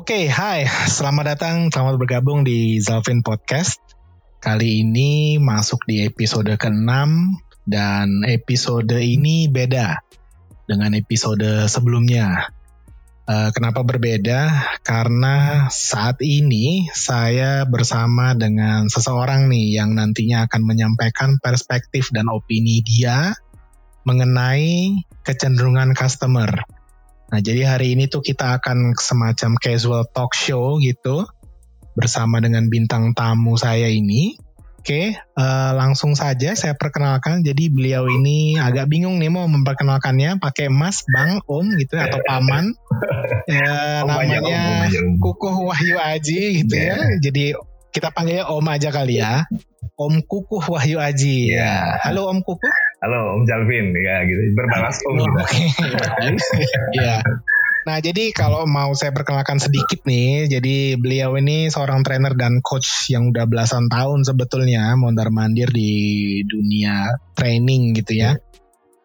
Oke, hai. Selamat datang, selamat bergabung di Zalvin Podcast. Kali ini masuk di episode ke-6 dan episode ini beda dengan episode sebelumnya. Uh, kenapa berbeda? Karena saat ini saya bersama dengan seseorang nih yang nantinya akan menyampaikan perspektif dan opini dia mengenai kecenderungan customer Nah, jadi hari ini tuh kita akan semacam casual talk show gitu bersama dengan bintang tamu saya ini. Oke, uh, langsung saja saya perkenalkan. Jadi beliau ini agak bingung nih mau memperkenalkannya pakai Mas, Bang, Om gitu atau Paman. ya, namanya Kukuh Wahyu Aji gitu ya. Iya. Jadi kita panggilnya Om aja kali ya. Om Kukuh Wahyu Aji. Ya. Halo Om Kukuh. Halo Om Jalvin ya gitu. Berbalas Om gitu. ya. Nah, jadi kalau mau saya perkenalkan sedikit nih, jadi beliau ini seorang trainer dan coach yang udah belasan tahun sebetulnya mondar mandir di dunia training gitu ya.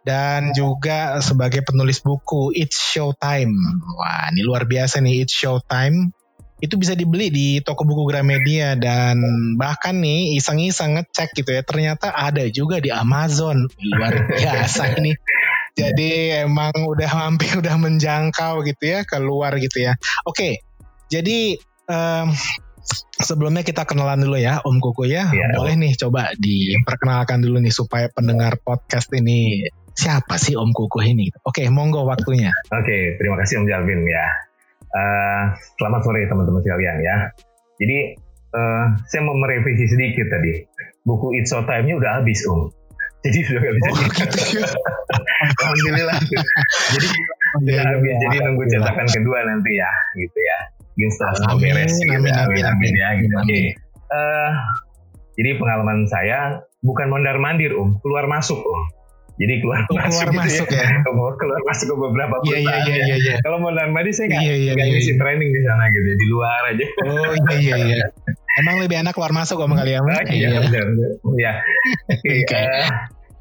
Dan juga sebagai penulis buku It's Showtime. Wah, ini luar biasa nih It's Showtime itu bisa dibeli di toko buku Gramedia dan bahkan nih iseng-iseng ngecek gitu ya ternyata ada juga di Amazon. Luar biasa ini. Jadi emang udah hampir udah menjangkau gitu ya keluar gitu ya. Oke jadi um, sebelumnya kita kenalan dulu ya Om Kuku ya, ya boleh nih coba diperkenalkan dulu nih supaya pendengar podcast ini siapa sih Om Kuku ini? Oke monggo waktunya. Oke terima kasih Om Jalvin ya Uh, selamat sore teman-teman sekalian ya. Jadi uh, saya mau merevisi sedikit tadi. Buku It's So Time-nya udah habis Om. Jadi sudah nggak bisa. Oh, gitu ya. Alhamdulillah. jadi iya, iya, habis. Iya. Jadi nunggu cetakan kedua nanti ya, gitu ya. Mungkin setelah semua beres. Gitu, amin, amin, amin, ya. Gitu. Okay. Uh, jadi pengalaman saya bukan mondar mandir Om, keluar masuk Om. Jadi keluar oh, masuk, keluar gitu masuk ya. ya. keluar masuk ke beberapa perusahaan. Iya iya iya iya. Kalau mau mandi saya nggak iya, iya, iya, ngisi iya. training di sana gitu, di luar aja. Oh iya iya iya. Emang lebih enak keluar masuk sama kalian? Oh, iya iya benar. Iya. okay. uh,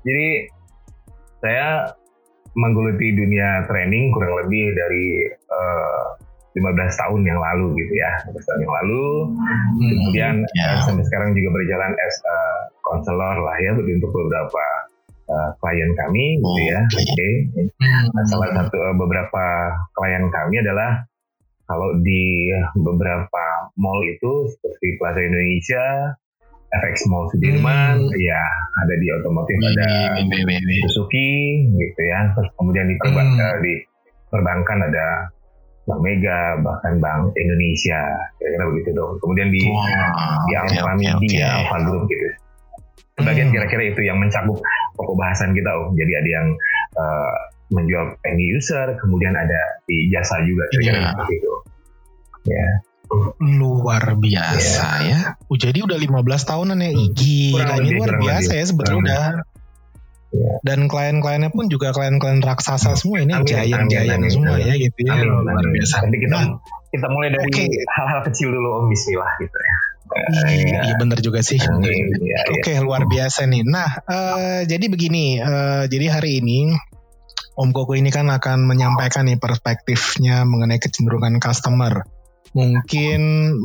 jadi saya menggeluti dunia training kurang lebih dari uh, 15 tahun yang lalu gitu ya 15 tahun yang lalu hmm, kemudian yeah. sampai sekarang juga berjalan as a counselor lah ya untuk beberapa uh, klien kami gitu ya. Oke. Okay. Nah, salah satu uh, beberapa klien kami adalah kalau di beberapa mall itu seperti Plaza Indonesia, FX Mall Sudirman, hmm. ya ada di otomotif hmm. ada Suzuki gitu ya. Terus kemudian di perbankan, hmm. di perbankan ada Bank Mega, bahkan Bank Indonesia, kira-kira begitu dong. Kemudian di wow, di Alfa okay, Media, okay. Alfa Group gitu. Sebagian hmm. kira-kira itu yang mencakup pokok bahasan kita om. Jadi ada yang uh, menjual end user, kemudian ada di jasa juga kira-kira yeah. seperti itu. Ya. Luar biasa yeah. ya. Oh, jadi udah 15 tahunan ya. Gila, ini luar biasa lebih. ya sebetulnya udah. Yeah. Dan klien-kliennya pun juga klien-klien raksasa semua ini giant-giant semua ya gitu ya. Amin, luar biasa. Nanti kita nah, kita mulai dari hal-hal okay. kecil dulu om Bismillah gitu ya. Iya, iya benar juga sih. Iya, iya. Oke, okay, luar biasa nih. Nah, uh, jadi begini, uh, jadi hari ini Om Koko ini kan akan menyampaikan nih perspektifnya mengenai kecenderungan customer. Mungkin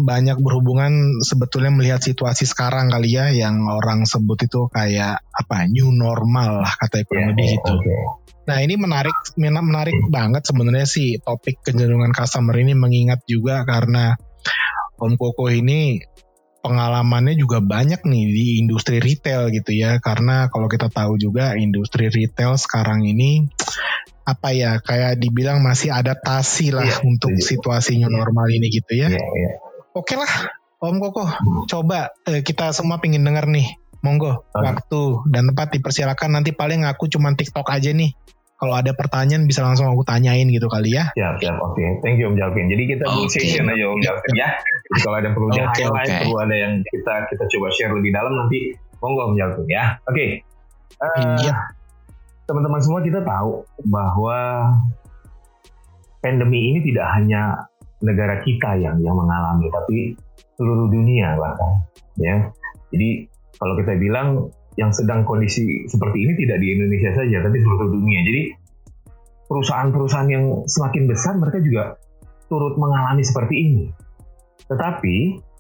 banyak berhubungan sebetulnya melihat situasi sekarang kali ya yang orang sebut itu kayak apa new normal lah kata kurang yeah, lebih gitu. Okay. Nah ini menarik menarik banget sebenarnya sih topik kecenderungan customer ini mengingat juga karena Om Koko ini pengalamannya juga banyak nih di industri retail gitu ya karena kalau kita tahu juga industri retail sekarang ini apa ya kayak dibilang masih adaptasi lah iya, untuk iya. situasinya normal ini gitu ya. Iya, iya. Oke lah Om Koko hmm. coba eh, kita semua pingin denger nih monggo hmm. waktu dan tempat dipersilakan nanti paling aku cuma TikTok aja nih kalau ada pertanyaan bisa langsung aku tanyain gitu kali ya. Siap, siap. Oke. Okay. Thank you Om Jalvin. Jadi kita okay. session aja Om Jalvin ya. Jadi kalau ada perlu okay, highlight, okay. perlu ada yang kita kita coba share lebih dalam nanti monggo Om Jalvin ya. Oke. Okay. Uh, eh, Teman-teman semua kita tahu bahwa pandemi ini tidak hanya negara kita yang yang mengalami, tapi seluruh dunia bahkan ya. Jadi kalau kita bilang yang sedang kondisi seperti ini tidak di Indonesia saja, tapi seluruh dunia. Jadi perusahaan-perusahaan yang semakin besar mereka juga turut mengalami seperti ini. Tetapi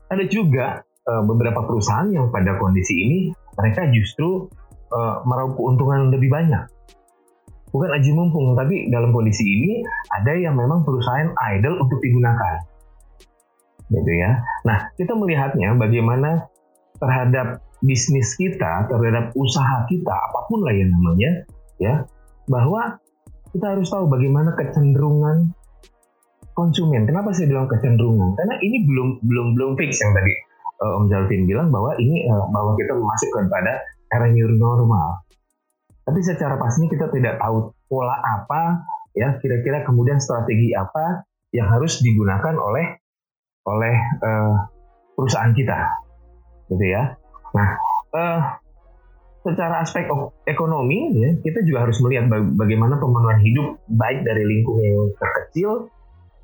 ada juga uh, beberapa perusahaan yang pada kondisi ini mereka justru uh, meraup keuntungan lebih banyak. Bukan aji mumpung, tapi dalam kondisi ini ada yang memang perusahaan idle untuk digunakan. Gitu ya. Nah, kita melihatnya bagaimana terhadap bisnis kita, terhadap usaha kita, apa pun lah yang namanya, ya, bahwa kita harus tahu bagaimana kecenderungan konsumen. Kenapa saya bilang kecenderungan? Karena ini belum belum belum fix yang tadi uh, Om Jalvin bilang bahwa ini uh, bahwa kita masuk kepada era new normal. Tapi secara pastinya kita tidak tahu pola apa ya kira-kira kemudian strategi apa yang harus digunakan oleh oleh uh, perusahaan kita, gitu ya. Nah, uh, secara aspek ekonomi ya kita juga harus melihat bagaimana pemenuhan hidup baik dari lingkungan yang terkecil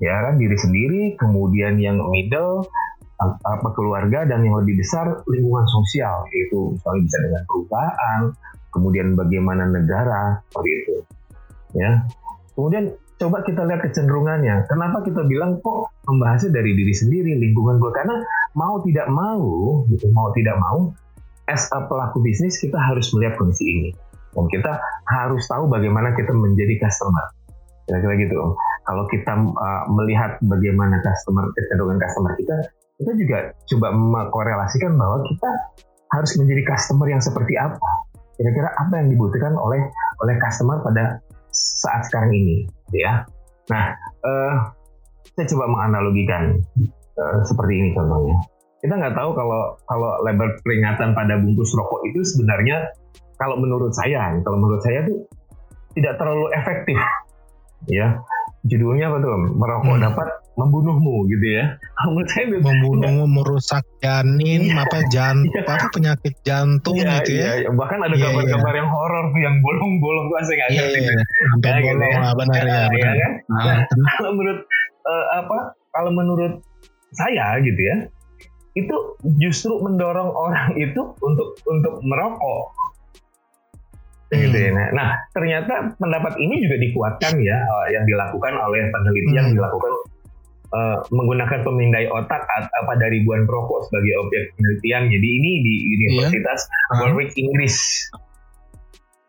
ya kan diri sendiri kemudian yang middle apa keluarga dan yang lebih besar lingkungan sosial yaitu misalnya bisa dengan perusahaan kemudian bagaimana negara seperti itu ya. Kemudian coba kita lihat kecenderungannya. Kenapa kita bilang kok membahasnya dari diri sendiri lingkungan gue karena mau tidak mau gitu mau tidak mau as a pelaku bisnis kita harus melihat kondisi ini. Dan kita harus tahu bagaimana kita menjadi customer. Kira-kira gitu kalau kita uh, melihat bagaimana customer kecenderungan customer kita kita juga coba mengkorelasikan bahwa kita harus menjadi customer yang seperti apa. Kira-kira apa yang dibutuhkan oleh oleh customer pada saat sekarang ini ya. Nah uh, saya coba menganalogikan uh, seperti ini contohnya. Kita nggak tahu kalau kalau label peringatan pada bungkus rokok itu sebenarnya kalau menurut saya kalau menurut saya tuh tidak terlalu efektif. Ya judulnya apa tuh? Merokok hmm. dapat membunuhmu gitu ya. Menurut saya membunuhmu merusak janin iya, apa jantung iya. apa penyakit jantung iya, gitu ya. iya, bahkan ada gambar-gambar iya, yang horor yang bolong-bolong tuh saya nggak iya, ngerti. iya, sampai ya, bolong gitu ya. benar ya, ya, benar. nah, kalau menurut uh, apa kalau menurut saya gitu ya itu justru mendorong orang itu untuk untuk merokok gitu ya. Hmm. Nah, ternyata pendapat ini juga dikuatkan ya eh, yang dilakukan oleh peneliti hmm. yang dilakukan uh, menggunakan pemindai otak apa dari ribuan perokok sebagai objek penelitian. Jadi ini di Universitas yeah. Warwick Inggris.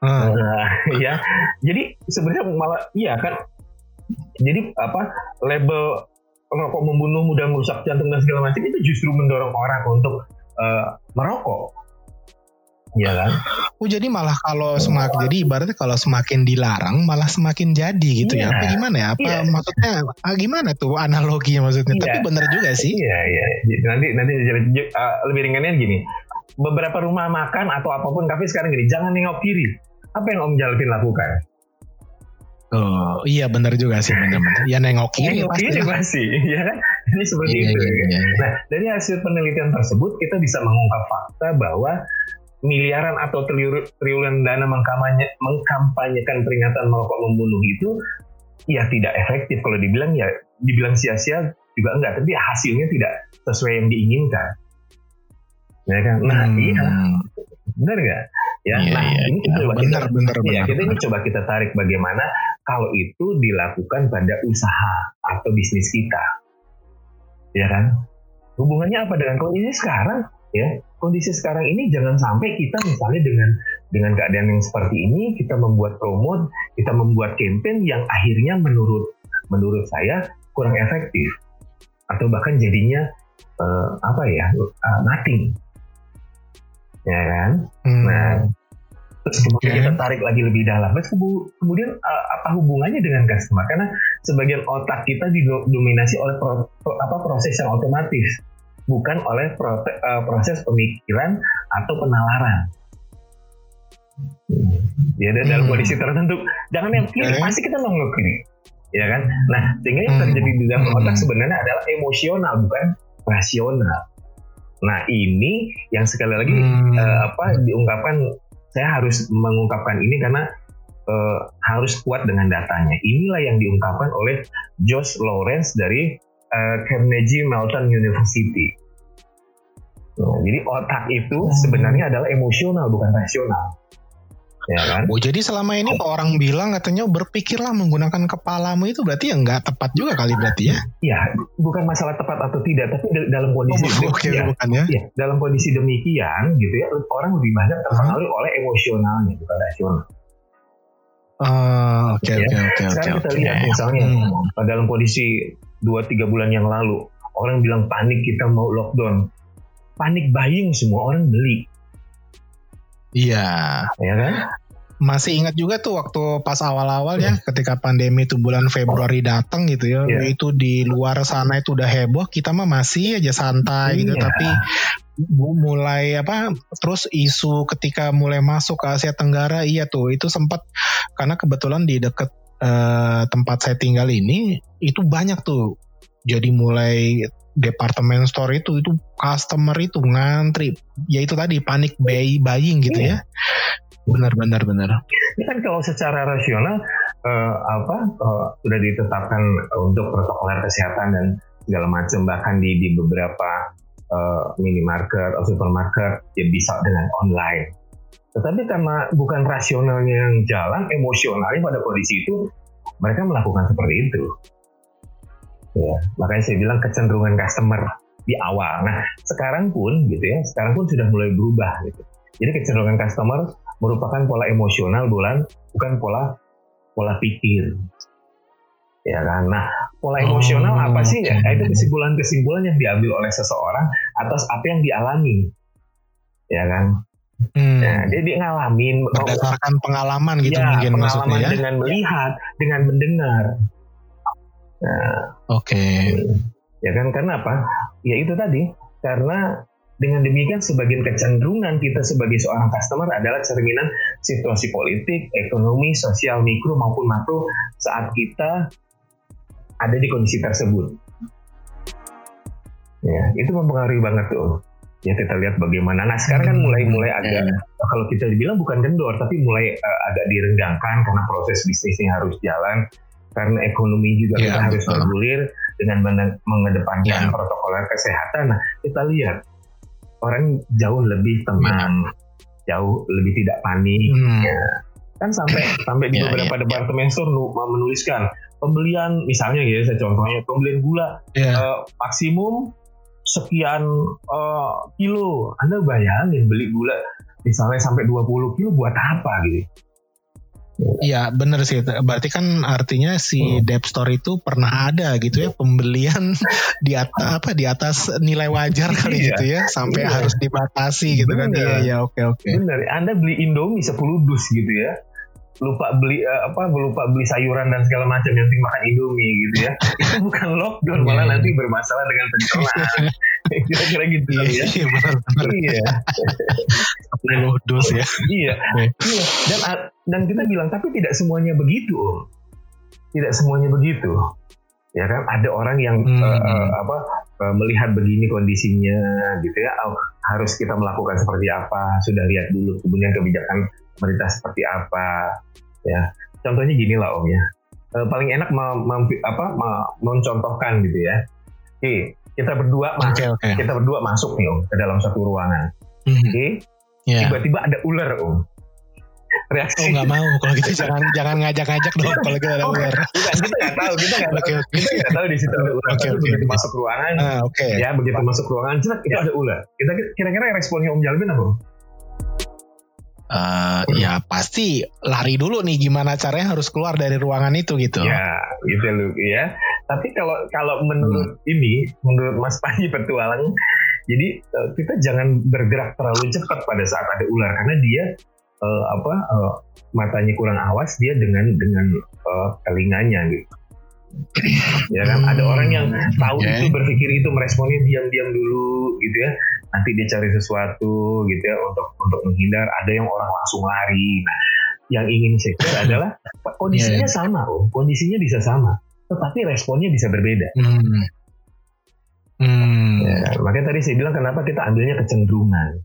Uh. Uh, ya, jadi sebenarnya malah iya kan. Jadi apa label rokok membunuh mudah merusak jantung dan segala macam itu justru mendorong orang untuk uh, merokok Iya kan? Oh jadi malah kalau semakin jadi ibaratnya kalau semakin dilarang malah semakin jadi gitu ya? iya. ya? Apa gimana ya? Apa iya. maksudnya? Ah, gimana tuh analoginya maksudnya? Iya. Tapi benar juga sih. Iya iya. Nanti nanti uh, lebih ringannya gini. Beberapa rumah makan atau apa pun kafe sekarang gini, jangan nengok kiri. Apa yang Om Jalvin lakukan? Oh iya benar juga sih benar-benar. Ya nengok kiri nengok pasti. Kiri pasti, ya kan? Ini seperti iya, itu. Iya, iya, iya. Nah dari hasil penelitian tersebut kita bisa mengungkap fakta bahwa miliaran atau triliunan dana mengkampanye, mengkampanyekan peringatan merokok membunuh itu ya tidak efektif kalau dibilang ya dibilang sia-sia juga enggak tapi hasilnya tidak sesuai yang diinginkan ya kan nah hmm. iya benar nggak ya iya, nah iya, ini iya. coba benar, kita benar, ya kita ini coba kita tarik bagaimana kalau itu dilakukan pada usaha atau bisnis kita. Ya kan? Hubungannya apa dengan kondisi sekarang? Ya kondisi sekarang ini jangan sampai kita misalnya dengan dengan keadaan yang seperti ini kita membuat promote, kita membuat campaign yang akhirnya menurut menurut saya kurang efektif. Atau bahkan jadinya uh, apa ya uh, nothing. Ya kan? Hmm. nah kemudian kita tarik lagi lebih dalam terus kemudian uh, apa hubungannya dengan customer karena sebagian otak kita didominasi oleh pro, pro, apa proses yang otomatis bukan oleh eh, proses pemikiran atau penalaran. Ya dan dalam hmm. kondisi tertentu jangan yang kiri, pasti kita mau kiri, ya kan? Nah sehingga yang terjadi di dalam otak hmm. sebenarnya adalah emosional bukan rasional. Nah ini yang sekali lagi hmm. uh, apa diungkapkan saya harus mengungkapkan ini karena uh, harus kuat dengan datanya. Inilah yang diungkapkan oleh Josh Lawrence dari uh, Carnegie Mellon University. Nah, jadi otak itu hmm. sebenarnya adalah emosional bukan rasional. Ya kan? Oh jadi selama ini oh. orang bilang katanya berpikirlah menggunakan kepalamu itu berarti ya nggak tepat juga kali berarti ya? Iya, bukan masalah tepat atau tidak, tapi dalam kondisi oh, okay, ya, bukan ya? ya? dalam kondisi demikian gitu ya, orang lebih banyak terpengaruh uh-huh. oleh emosionalnya bukan rasional. Ah, oke oke oke Sekarang kita okay. lihat misalnya hmm. dalam kondisi dua tiga bulan yang lalu orang bilang panik kita mau lockdown, panik buying semua orang beli Iya. Ya kan? Masih ingat juga tuh waktu pas awal-awal ya, ketika pandemi itu bulan Februari datang gitu ya, yeah. itu di luar sana itu udah heboh, kita mah masih aja santai gitu, iya. tapi mulai apa terus isu ketika mulai masuk ke Asia Tenggara iya tuh itu sempat karena kebetulan di deket uh, tempat saya tinggal ini itu banyak tuh jadi mulai departemen store itu itu customer itu ngantri. Ya itu tadi panik buy buying gitu ya. Benar benar benar. Ini kan kalau secara rasional uh, apa uh, sudah ditetapkan untuk protokol kesehatan dan segala macam. Bahkan di di beberapa uh, minimarket atau supermarket ya bisa dengan online. Tetapi karena bukan rasionalnya yang jalan emosionalnya pada kondisi itu mereka melakukan seperti itu Ya, makanya saya bilang kecenderungan customer di awal. Nah, sekarang pun gitu ya, sekarang pun sudah mulai berubah gitu. Jadi kecenderungan customer merupakan pola emosional bulan, bukan pola pola pikir. Ya kan. Nah, pola emosional oh, apa sih ya? Itu kesimpulan-kesimpulan yang diambil oleh seseorang atas apa yang dialami. Ya kan. Hmm. Nah, dia, dia ngalamin berdasarkan pengalaman gitu ya, mungkin pengalaman maksudnya ya. dengan melihat, dengan mendengar. Nah, oke. Okay. Ya kan karena apa? Ya itu tadi karena dengan demikian sebagian kecenderungan kita sebagai seorang customer adalah cerminan situasi politik, ekonomi, sosial mikro maupun makro saat kita ada di kondisi tersebut. Ya, itu mempengaruhi banget tuh. Ya kita lihat bagaimana. Nah sekarang kan mulai-mulai hmm, agak yeah. kalau kita dibilang bukan kendor, tapi mulai uh, agak direnggangkan karena proses bisnisnya harus jalan karena ekonomi juga yeah, kita harus bergulir dengan mengedepankan yeah. protokol kesehatan. Nah, kita lihat orang jauh lebih tenang, yeah. jauh lebih tidak panik. Hmm. Ya. Kan sampai sampai di yeah, beberapa yeah, departemen yeah. store menuliskan pembelian misalnya ya saya contohnya pembelian gula yeah. uh, maksimum sekian uh, kilo. Anda bayangin beli gula misalnya sampai 20 kilo buat apa gitu. Iya bener sih. Berarti kan artinya si hmm. Deep Store itu pernah ada gitu ya pembelian di atas apa di atas nilai wajar kali iya. gitu ya sampai iya. harus dibatasi gitu kan. bener. kan. Iya ya oke oke. Bener. Anda beli Indomie 10 dus gitu ya lupa beli uh, apa lupa beli sayuran dan segala macam yang penting makan indomie gitu ya. Itu bukan lockdown malah yeah. nanti bermasalah dengan pencernaan kira-kira gitu ya. Iya benar iya. Dos ya. Iya. Iya. Dan dan kita bilang tapi tidak semuanya begitu om. Tidak semuanya begitu. Ya kan? Ada orang yang hmm. uh, uh, apa uh, melihat begini kondisinya gitu ya. Oh, harus kita melakukan seperti apa? Sudah lihat dulu kemudian kebijakan pemerintah seperti apa ya. Contohnya gini lah om ya. E, paling enak apa mencontohkan gitu ya. Oke kita berdua okay, masuk okay. kita berdua masuk nih om ke dalam satu ruangan. -hmm. oke? Yeah. tiba-tiba ada ular om. Reaksi. Oh nggak mau. Kalau gitu jangan jangan ngajak-ngajak dong kalau kita ada oh, ular. kita nggak tahu kita nggak tahu. Okay, okay. kita nggak tahu di situ ada ular. Okay, okay. begitu masuk ruangan ah, okay. ya begitu masuk ruangan cepat itu ada ular. Kita kira-kira responnya om Jalvin apa uh, ya pasti lari dulu nih gimana caranya harus keluar dari ruangan itu gitu. Ya, gitu lu ya. Tapi kalau kalau menurut hmm. ini, menurut Mas Panji petualang, jadi uh, kita jangan bergerak terlalu cepat pada saat ada ular karena dia uh, apa uh, matanya kurang awas dia dengan dengan uh, telinganya gitu. ya kan ada orang yang tahu okay. itu berpikir itu meresponnya diam-diam dulu gitu ya nanti dia cari sesuatu gitu ya untuk untuk menghindar ada yang orang langsung lari nah yang ingin saya adalah kondisinya yeah. sama om kondisinya bisa sama tetapi responnya bisa berbeda hmm. Hmm. Ya, makanya tadi saya bilang kenapa kita ambilnya kecenderungan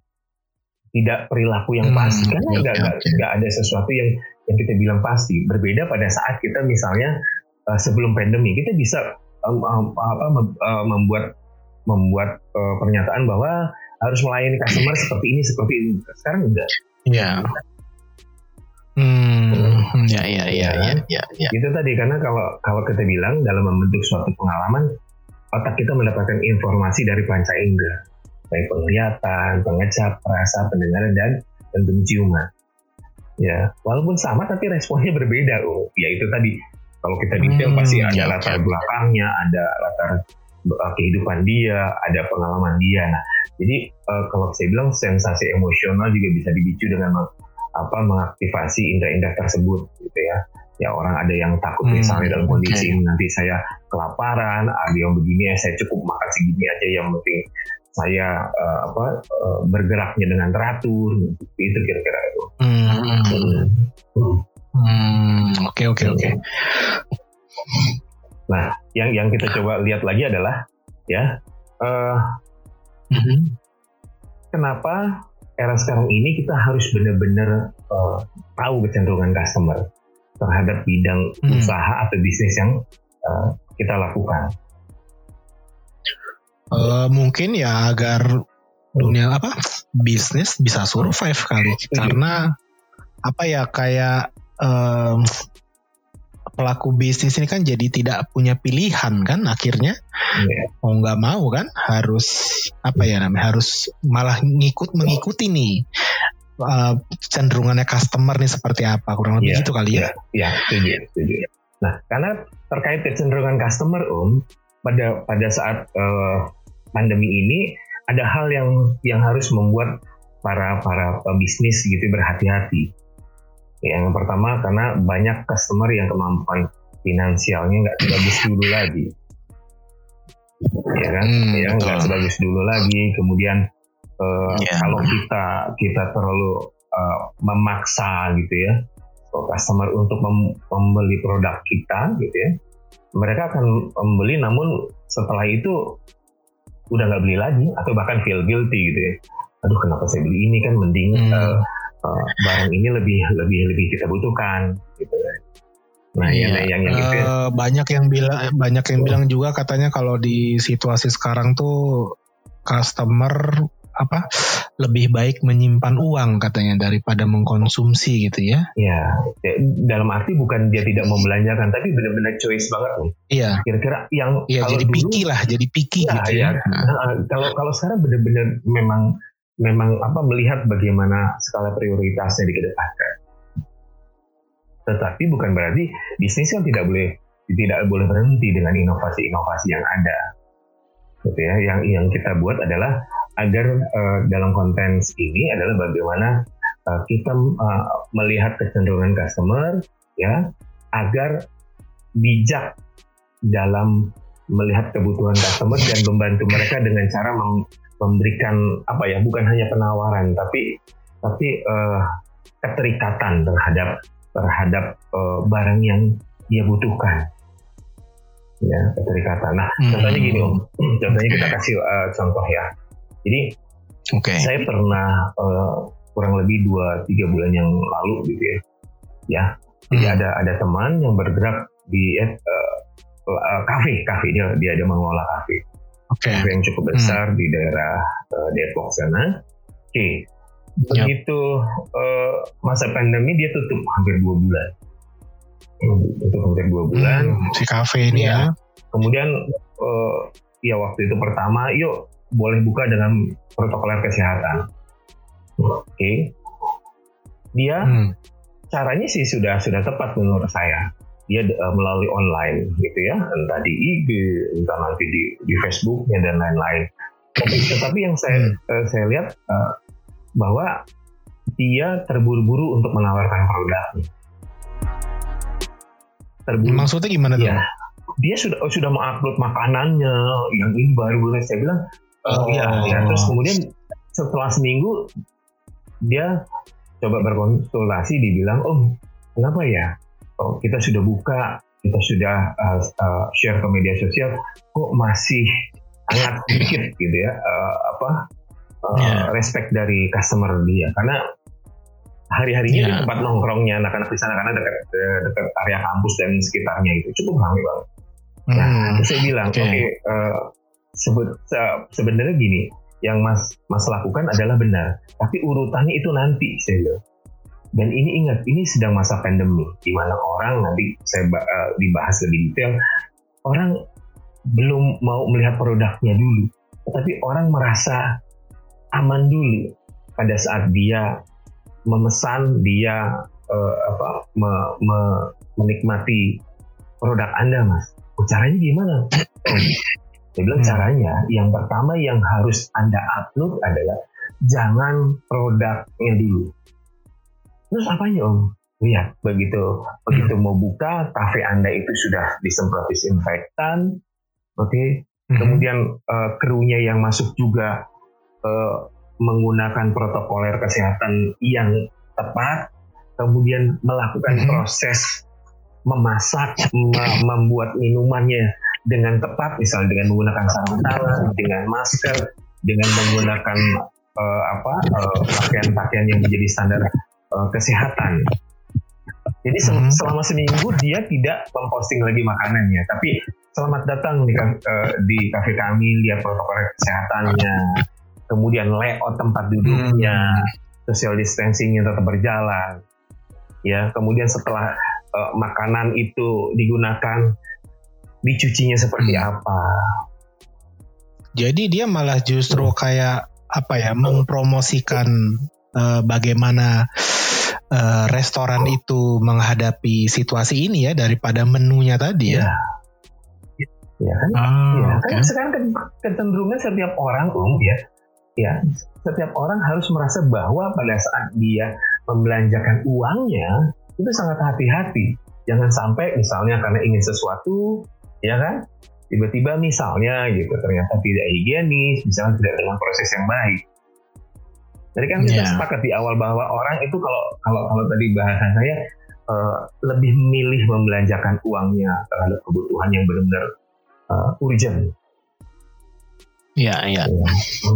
tidak perilaku yang hmm, pasti hmm, karena nggak okay, okay. Gak ada sesuatu yang yang kita bilang pasti berbeda pada saat kita misalnya uh, sebelum pandemi kita bisa um, um, apa uh, membuat membuat uh, pernyataan bahwa harus melayani customer seperti ini seperti ini. Sekarang enggak. Iya. Hmm, ya, ya, ya, ya, ya, ya. Itu tadi karena kalau kalau kita bilang dalam membentuk suatu pengalaman, otak kita mendapatkan informasi dari panca indera, baik penglihatan, pengecap, rasa, pendengaran dan dan penciuman. Ya, walaupun sama tapi responnya berbeda. Oh, ya itu tadi kalau kita detail hmm, pasti ada ya, latar ya. belakangnya, ada latar kehidupan dia, ada pengalaman dia. Nah, jadi uh, kalau saya bilang sensasi emosional juga bisa dibicu dengan apa mengaktifasi indera-indera tersebut gitu ya. Ya orang ada yang takut hmm, misalnya dalam kondisi okay. nanti saya kelaparan, ada yang begini ya saya cukup makan segini aja yang penting saya uh, apa uh, bergeraknya dengan teratur itu kira-kira itu. Hmm. Hmm. Hmm. Oke oke oke. Nah, yang yang kita coba lihat lagi adalah ya uh, mm-hmm. kenapa era sekarang ini kita harus benar-benar uh, tahu kecenderungan customer terhadap bidang hmm. usaha atau bisnis yang uh, kita lakukan. Uh, mungkin ya agar dunia apa bisnis bisa survive kali karena apa ya kayak um, pelaku bisnis ini kan jadi tidak punya pilihan kan akhirnya yeah. mau nggak mau kan harus apa ya namanya harus malah ngikut mengikuti nih uh, cenderungannya customer nih seperti apa kurang lebih yeah. gitu kali ya. Iya, yeah. setuju, setuju. Nah, karena terkait kecenderungan customer Om, pada pada saat uh, pandemi ini ada hal yang yang harus membuat para para bisnis gitu berhati-hati yang pertama karena banyak customer yang kemampuan finansialnya nggak sebagus dulu lagi, ya kan? Hmm, ya nggak sebagus dulu lagi. Kemudian uh, eh, yeah. kalau kita kita terlalu uh, memaksa gitu ya, so, customer untuk mem membeli produk kita gitu ya, mereka akan membeli namun setelah itu udah nggak beli lagi atau bahkan feel guilty gitu ya. Aduh kenapa saya beli ini kan mending hmm. uh, uh, barang ini lebih lebih lebih kita butuhkan gitu Nah, iya. yang, yang, yang gitu uh, banyak yang bilang banyak yang bilang juga katanya kalau di situasi sekarang tuh customer apa lebih baik menyimpan uang katanya daripada mengkonsumsi gitu ya. Ya, dalam arti bukan dia tidak membelanjakan tapi benar-benar choice banget nih. Iya. Kira-kira yang Iya, jadi picky lah, jadi picky ya, gitu ya. ya. Nah. Kalau kalau sekarang benar-benar memang memang apa melihat bagaimana skala prioritasnya dikedepankan. Tetapi bukan berarti bisnis kan tidak boleh tidak boleh berhenti dengan inovasi-inovasi yang ada. Gitu ya. Yang yang kita buat adalah agar uh, dalam konten ini adalah bagaimana uh, kita uh, melihat kecenderungan customer ya agar bijak dalam melihat kebutuhan customer dan membantu mereka dengan cara memberikan apa ya bukan hanya penawaran tapi tapi uh, keterikatan terhadap terhadap uh, barang yang dia butuhkan ya keterikatan. Nah hmm. contohnya gini om, contohnya kita kasih uh, contoh ya. Jadi okay. saya pernah uh, kurang lebih dua tiga bulan yang lalu gitu ya, ya. Jadi hmm. ada ada teman yang bergerak di uh, uh, kafe kafe dia dia ada mengelola kafe okay. yang cukup hmm. besar hmm. di daerah uh, Depok sana. Oke, okay. begitu yep. uh, masa pandemi dia tutup hampir dua bulan. Untuk hampir dua bulan. Hmm, si kafe ini ya. ya. Kemudian uh, ya waktu itu pertama, yuk boleh buka dengan protokol kesehatan. Oke, okay. dia hmm. caranya sih sudah sudah tepat menurut saya dia uh, melalui online gitu ya. Entah di IG entah nanti di di Facebooknya dan lain-lain. Tapi tetapi yang saya uh, saya lihat uh, bahwa dia terburu-buru untuk menawarkan produknya terburu maksudnya gimana tuh? Ya, dia sudah oh, sudah mengupload makanannya yang ini baru saya bilang. Oh, ya ya terus kemudian setelah seminggu dia coba berkonsultasi dibilang oh kenapa ya kita sudah buka, kita sudah uh, uh, share ke media sosial, kok masih sangat sedikit gitu ya uh, apa uh, yeah. respect dari customer dia karena hari-harinya yeah. di tempat nongkrongnya anak-anak di sana karena dekat dekat area kampus dan sekitarnya itu cukup ramai banget. Hmm. Nah, saya bilang, oke, okay. okay, uh, sebut, uh, sebenarnya gini, yang Mas Mas lakukan adalah benar, tapi urutannya itu nanti, saya bilang. Dan ini ingat, ini sedang masa pandemi, di mana orang nanti saya uh, dibahas lebih detail, orang belum mau melihat produknya dulu, tetapi orang merasa aman dulu pada saat dia memesan, dia uh, apa, me, me, menikmati produk Anda, mas. Oh, caranya gimana? Saya bilang hmm. caranya, yang pertama yang harus Anda upload adalah jangan produknya dulu. Terus apanya om? Lihat, begitu begitu hmm. mau buka, kafe Anda itu sudah disemprot disinfektan, oke. Okay? Hmm. Kemudian uh, krunya yang masuk juga uh, menggunakan protokoler kesehatan yang tepat, kemudian melakukan hmm. proses memasak, membuat minumannya dengan tepat, misalnya dengan menggunakan sarung tangan, dengan masker, dengan menggunakan uh, apa uh, pakaian-pakaian yang menjadi standar uh, kesehatan. Jadi se hmm. selama seminggu dia tidak memposting lagi makanannya, tapi selamat datang di, uh, di kafe kami, lihat protokol kesehatannya, kemudian layout tempat duduknya, hmm. social distancingnya tetap berjalan, ya. Kemudian setelah uh, makanan itu digunakan dicucinya seperti hmm. apa jadi dia malah justru hmm. kayak apa ya mempromosikan uh, bagaimana uh, restoran itu menghadapi situasi ini ya daripada menunya tadi ya. Ya kan? Oh, ya, kan okay. sekarang kecenderungan setiap orang um ya, ya setiap orang harus merasa bahwa pada saat dia membelanjakan uangnya itu sangat hati-hati. Jangan sampai misalnya karena ingin sesuatu, ya kan? Tiba-tiba misalnya gitu ternyata tidak higienis, misalnya tidak dengan proses yang baik. Jadi kan kita yeah. sepakat di awal bahwa orang itu kalau kalau kalau tadi bahasan saya uh, lebih memilih membelanjakan uangnya terhadap kebutuhan yang benar-benar uh, urgent. Iya, iya. Ya.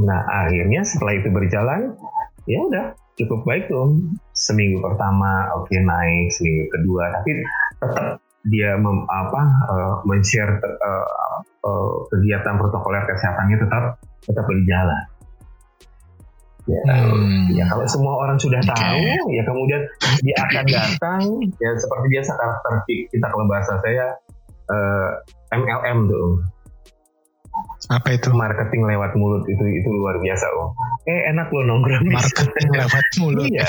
Nah, akhirnya setelah itu berjalan, ya udah cukup baik tuh seminggu pertama oke okay, naik seminggu kedua tapi tetap dia mem, apa uh, men-share uh, uh, kegiatan protokoler kesehatannya tetap tetap berjalan ya, hmm. ya kalau semua orang sudah okay. tahu ya kemudian dia akan datang ya seperti biasa karakter kita kalau bahasa saya uh, MLM tuh apa itu? Marketing lewat mulut itu itu luar biasa om. Eh enak loh nongkrong. Marketing lewat mulut. iya.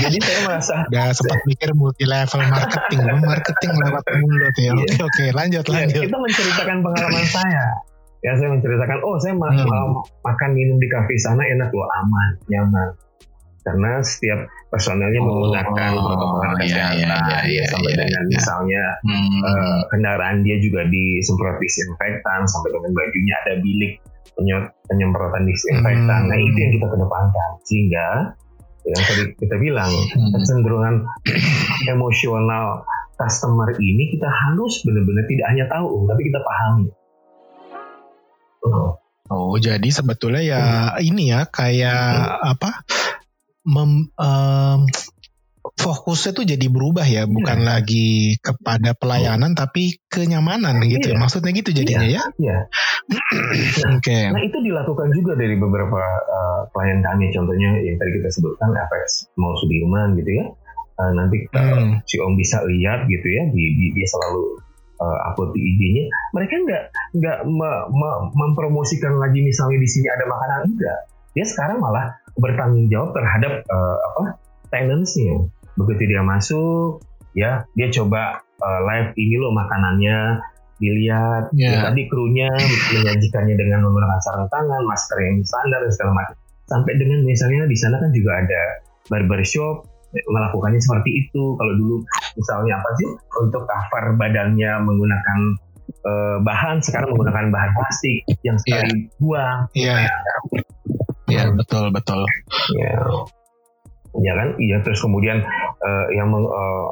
Jadi saya merasa. Gak sempat mikir multi level marketing, marketing lewat mulut ya. Oke iya. oke lanjut iya, lanjut. Kita menceritakan pengalaman saya. Ya saya menceritakan, oh saya hmm. makan minum di kafe sana enak loh, aman, nyaman karena setiap personelnya oh, menggunakan protokol iya, kesehatan iya, iya, iya, sampai iya, dengan iya. misalnya hmm. uh, kendaraan dia juga disemprot disinfektan sampai dengan bajunya ada bilik penyemprotan disinfektan. Hmm. Nah itu yang kita kedepankan sehingga yang tadi kita bilang hmm. kecenderungan emosional customer ini kita harus benar-benar tidak hanya tahu tapi kita pahami. Oh. Oh, jadi sebetulnya ya hmm. ini ya kayak hmm. apa? mem, um, fokusnya tuh jadi berubah ya, bukan yeah. lagi kepada pelayanan oh. tapi kenyamanan gitu. Yeah. Maksudnya gitu jadinya yeah. ya. Iya. Oke. Okay. Nah, itu dilakukan juga dari beberapa uh, klien kami contohnya yang tadi kita sebutkan FX mau Sudirman gitu ya. Uh, nanti hmm. si Om bisa lihat gitu ya, di, di, dia selalu uh, upload di IG-nya. Mereka nggak nggak me, me, mempromosikan lagi misalnya di sini ada makanan enggak. Dia sekarang malah bertanggung jawab terhadap uh, apa tenancy begitu dia masuk ya dia coba uh, live ini loh makanannya dilihat yeah. ya, tadi krunya menyajikannya dengan menggunakan sarung tangan masker yang standar dan segala macam sampai dengan misalnya di sana kan juga ada barbershop melakukannya seperti itu kalau dulu misalnya apa sih untuk cover badannya menggunakan uh, bahan sekarang menggunakan bahan plastik yang sekali yeah. buang yeah. Iya betul betul. Ya, ya kan? Iya terus kemudian uh, yang meng, uh,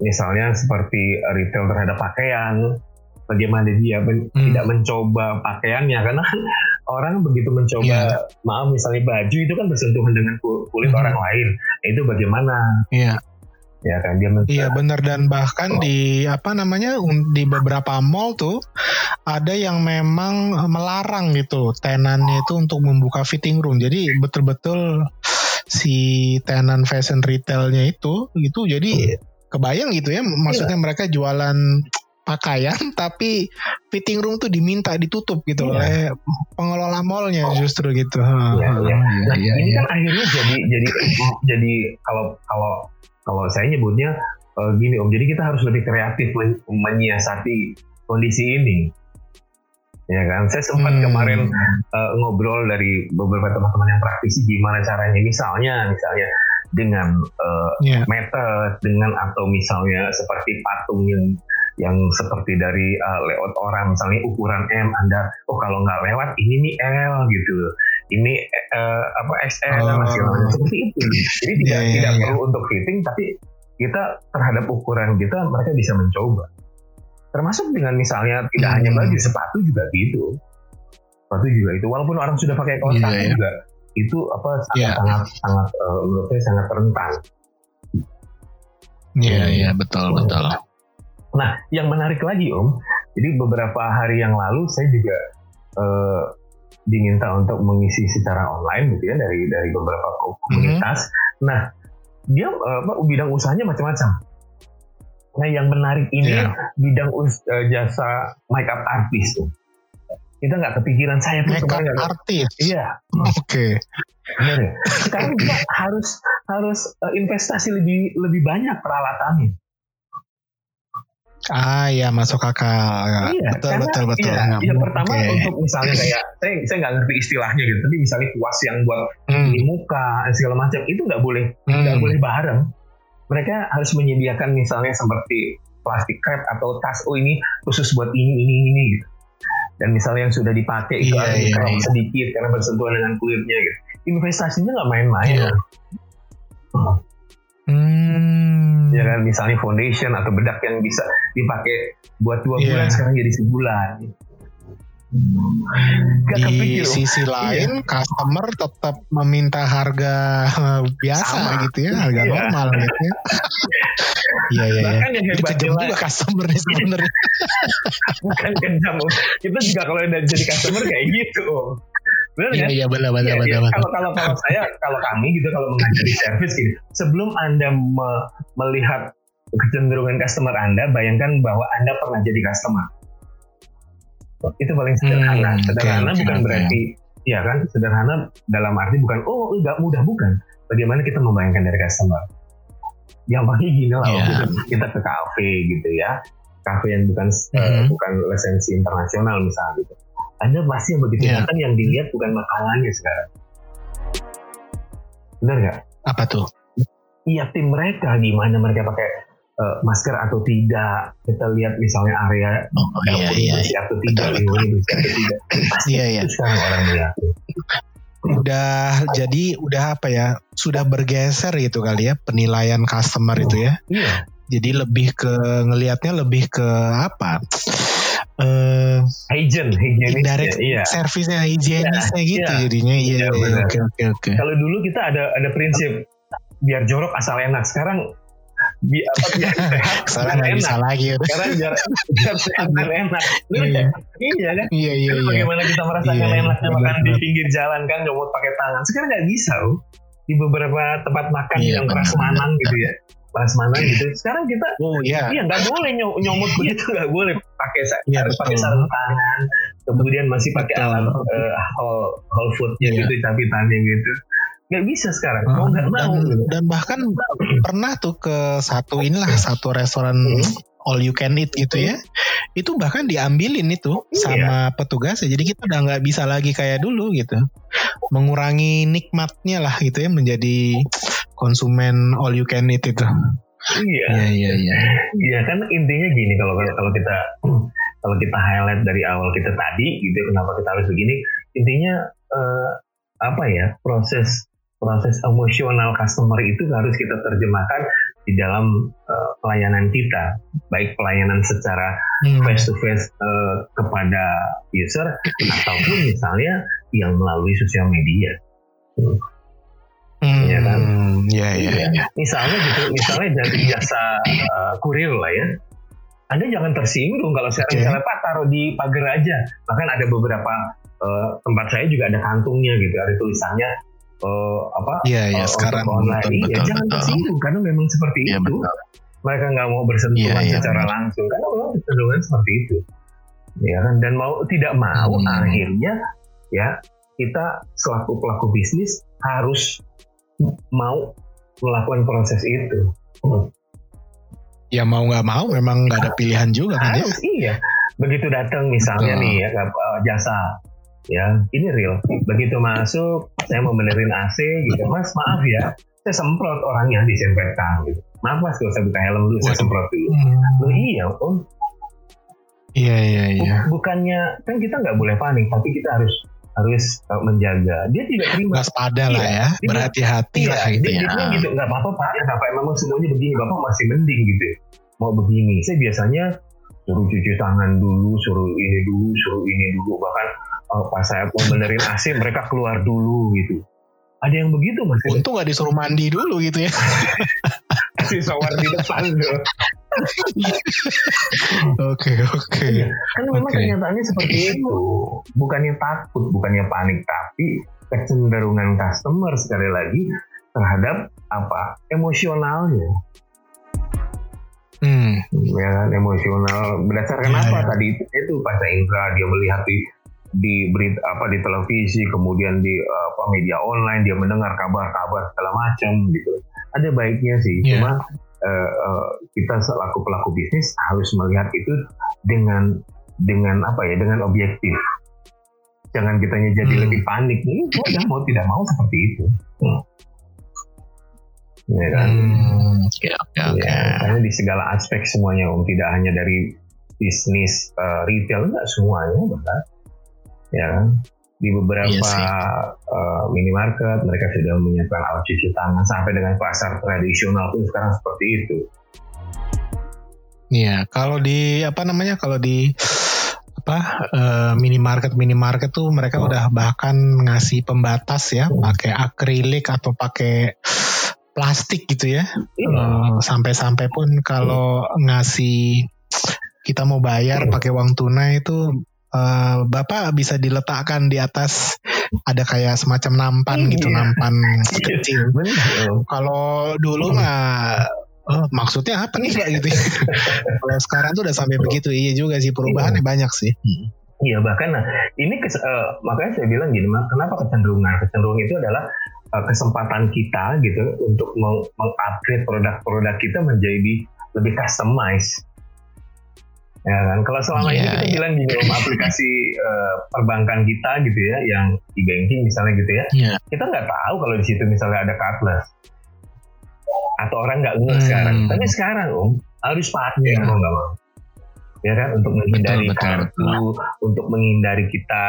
misalnya seperti retail terhadap pakaian, bagaimana dia men, hmm. tidak mencoba pakaiannya karena kan orang begitu mencoba yeah. maaf misalnya baju itu kan bersentuhan dengan kulit hmm. orang lain nah, itu bagaimana yeah ya kan dia iya benar dan bahkan oh. di apa namanya di beberapa mall tuh ada yang memang melarang gitu tenannya itu untuk membuka fitting room jadi betul-betul si tenan fashion retailnya itu itu jadi kebayang gitu ya maksudnya iya. mereka jualan pakaian tapi fitting room tuh diminta ditutup gitu iya. oleh pengelola mallnya justru gitu. Iya, iya. Nah, iya, ini iya. kan akhirnya jadi jadi jadi kalau kalau kalau saya nyebutnya uh, gini Om, jadi kita harus lebih kreatif men menyiasati kondisi ini. Ya kan, saya sempat hmm. kemarin uh, ngobrol dari beberapa teman-teman yang praktisi gimana caranya, misalnya, misalnya dengan uh, yeah. meter, dengan atau misalnya seperti patung yang yang seperti dari uh, layout orang misalnya ukuran M Anda oh kalau nggak lewat ini nih L gitu ini uh, apa XL oh. masih seperti itu jadi tidak yeah, tidak yeah. perlu untuk fitting tapi kita terhadap ukuran kita mereka bisa mencoba termasuk dengan misalnya tidak hmm. hanya baju sepatu juga gitu sepatu juga itu walaupun orang sudah pakai kaos yeah, yeah. juga itu apa sangat yeah. sangat sangat uh, menurut saya sangat rentan Iya, yeah, iya, yeah, betul, betul. Nah, yang menarik lagi Om, jadi beberapa hari yang lalu saya juga uh, diminta untuk mengisi secara online gitu ya dari dari beberapa komunitas. Mm-hmm. Nah, dia uh, bidang usahanya macam-macam. Nah, yang menarik ini yeah. bidang us, uh, jasa makeup artist tuh. Kita nggak kepikiran saya pun makeup artist. Iya. Oke. Okay. Benar ya. Sekarang kita harus harus uh, investasi lebih lebih banyak peralatannya. Ah ya masuk akal. Iya, betul karena, betul betul. Iya, ya, pertama okay. untuk misalnya kayak saya saya nggak ngerti istilahnya gitu, tapi misalnya kuas yang buat hmm. di muka segala macam itu nggak boleh nggak hmm. boleh bareng. Mereka harus menyediakan misalnya seperti plastik crepe atau tas oh ini khusus buat ini ini ini gitu. Dan misalnya yang sudah dipakai itu yeah, yeah, yeah. sedikit karena bersentuhan dengan kulitnya gitu. Investasinya nggak main-main. Yeah. Hmm. Ya kan misalnya foundation atau bedak yang bisa dipakai buat dua yeah. bulan sekarang jadi sebulan. Gak di kepikir, sisi iya. lain customer tetap meminta harga eh, biasa Sama. gitu ya harga iya. normal gitu ya iya iya bahkan yang hebat juga customer sebenarnya bukan kejam kita juga kalau udah jadi customer kayak gitu Benar iya, kan? Iya benar benar ya, benar. Ya. Kalau kalau kalau saya kalau kami gitu kalau mengajari service gitu, sebelum anda me melihat kecenderungan customer anda, bayangkan bahwa anda pernah jadi customer. Itu paling sederhana. Hmm, sederhana okay, bukan okay. berarti ya kan sederhana dalam arti bukan oh enggak mudah bukan. Bagaimana kita membayangkan dari customer? Yang paling gini lah yeah. gitu, kita ke kafe gitu ya, kafe yang bukan mm -hmm. uh, bukan lisensi internasional misalnya gitu anda pasti yang begitu yeah. datang yang dilihat bukan makalahnya sekarang. Benar nggak? Apa tuh? Iya tim mereka gimana mereka pakai uh, masker atau tidak. Kita lihat misalnya area oh, iya, iya, iya. atau tidak, lingkungan atau tidak. Pasti iya, iya. sekarang orang melihat. Udah jadi udah apa ya? Sudah bergeser gitu kali ya penilaian customer oh, itu ya. Iya. Jadi lebih ke ngelihatnya lebih ke apa? Uh, hygiene, indirect iya. servisnya higienisnya iya, gitu iya. jadinya. Iya, iya, iya oke oke oke. Kalau dulu kita ada ada prinsip biar jorok asal enak. Sekarang bi apa biar sehat sekarang nggak bisa lagi ya. sekarang biar biar sehat dan enak. Iya. iya kan? Iya iya iya. bagaimana kita merasakan iya, enaknya makan di pinggir jalan kan nyomot pakai tangan. Sekarang nggak bisa loh di beberapa tempat makan iya, yang keras manang gitu ya. Pas mana gitu. Sekarang kita oh, iya. Iya nggak boleh nyomot begitu nggak boleh pakai ya, harus pakai sarung tangan. Kemudian masih pakai alat uh, whole, whole foodnya yeah. gitu cabitannya gitu. Nggak bisa sekarang. Uh, mau nggak mau. Dan, dan bahkan pernah tuh ke satu inilah satu restoran hmm all you can eat gitu ya itu bahkan diambilin itu iya. sama petugas ya jadi kita udah nggak bisa lagi kayak dulu gitu mengurangi nikmatnya lah gitu ya menjadi konsumen all you can eat itu iya. Iya iya iya. Iya kan intinya gini kalau kalau kita kalau kita highlight dari awal kita tadi gitu kenapa kita harus begini intinya uh, apa ya proses proses emosional customer itu harus kita terjemahkan di dalam uh, pelayanan kita, baik pelayanan secara face to face kepada user ataupun misalnya yang melalui sosial media. Hmm, ya kan? Ya, ya, ya. Misalnya gitu, misalnya dari jasa uh, kurir lah ya. Anda jangan tersinggung kalau sekarang okay. misalnya Pak taruh di pagar aja. Bahkan ada beberapa uh, tempat saya juga ada kantungnya gitu, ada tulisannya uh, apa Iya, iya, uh, sekarang online betul, iya betul, jangan betul. tersinggung karena memang seperti Iya, itu betul. mereka nggak mau bersentuhan Iya, iya, secara benar. langsung karena memang kecenderungan seperti itu ya kan dan mau tidak mau Hmm. akhirnya ya kita selaku pelaku bisnis harus mau melakukan proses itu Hmm. Ya mau nggak mau memang nggak ada pilihan juga kan ya. iya begitu datang misalnya Betul. nih ya uh, jasa ya ini real begitu masuk saya mau benerin AC gitu mas maaf ya saya semprot orangnya disinfektan gitu maaf mas kalau saya buka helm dulu saya semprot dulu Hmm. Loh iya om Iya iya iya. bukannya kan kita nggak boleh panik tapi kita harus harus uh, menjaga. Dia tidak terima. Waspada lah Iya. ya, Dia- berhati-hati Iya, lah gitu dia, ya. dia gitu nggak apa-apa pak. Ya bapak memang semuanya begini. Bapak masih mending gitu mau begini. Saya biasanya suruh cuci tangan dulu suruh ini dulu suruh ini dulu. Bahkan uh, pas saya mau benerin AC mereka keluar dulu gitu. Ada yang begitu mas? Untung nggak disuruh mandi dulu gitu ya. kasih shower di depan loh Oke oke. Kan memang Oke. kenyataannya seperti itu bukannya takut bukannya panik tapi kecenderungan customer sekali lagi terhadap apa emosionalnya Hmm. ya kan emosional berdasarkan Iya, apa iya. tadi itu, itu Pak Indra dia melihat di di berita apa di televisi kemudian di apa media online dia mendengar kabar-kabar segala macam gitu ada baiknya sih Iya. cuma eh, kita selaku pelaku bisnis harus melihat itu dengan dengan apa ya dengan objektif jangan kitanya jadi Hmm. lebih panik nih udah mau tidak mau seperti itu Hmm. ya kan Hmm, Oke oke oke. Ya, karena di segala aspek semuanya om tidak hanya dari bisnis eh, retail enggak semuanya bahkan ya kan di beberapa Iya eh, minimarket mereka sudah menyiapkan alat cuci tangan sampai dengan pasar tradisional pun sekarang seperti itu Iya, kalau di apa namanya? Kalau di apa eh, minimarket minimarket tuh mereka udah bahkan ngasih pembatas ya, pakai akrilik atau pakai plastik gitu ya. Iya. Eh, Sampai-sampai pun kalau ngasih kita mau bayar pakai uang tunai itu eh, bapak bisa diletakkan di atas ada kayak semacam nampan gitu, Iya. nampan kecil. benar Om. Kalau dulu mah oh, maksudnya apa nih Pak gitu. Kalau sekarang tuh udah sampai begitu. Iya juga sih perubahannya banyak sih. Iya bahkan nah ini kes- eh, makanya saya bilang gini, kenapa kecenderungan? Kecenderungan itu adalah eh, kesempatan kita gitu untuk meng- mengupgrade produk-produk kita menjadi lebih customize. Ya kan, kalau selama ini Iya, kita iya. bilang di dalam aplikasi eh, perbankan kita gitu ya, yang di banking misalnya gitu ya, Iya. kita nggak tahu kalau di situ misalnya ada cardless atau orang nggak ngeh Hmm. sekarang. Tapi sekarang om harus pakai Iya. mau nggak mau. Ya kan untuk menghindari Betul, betul, kartu, untuk menghindari kita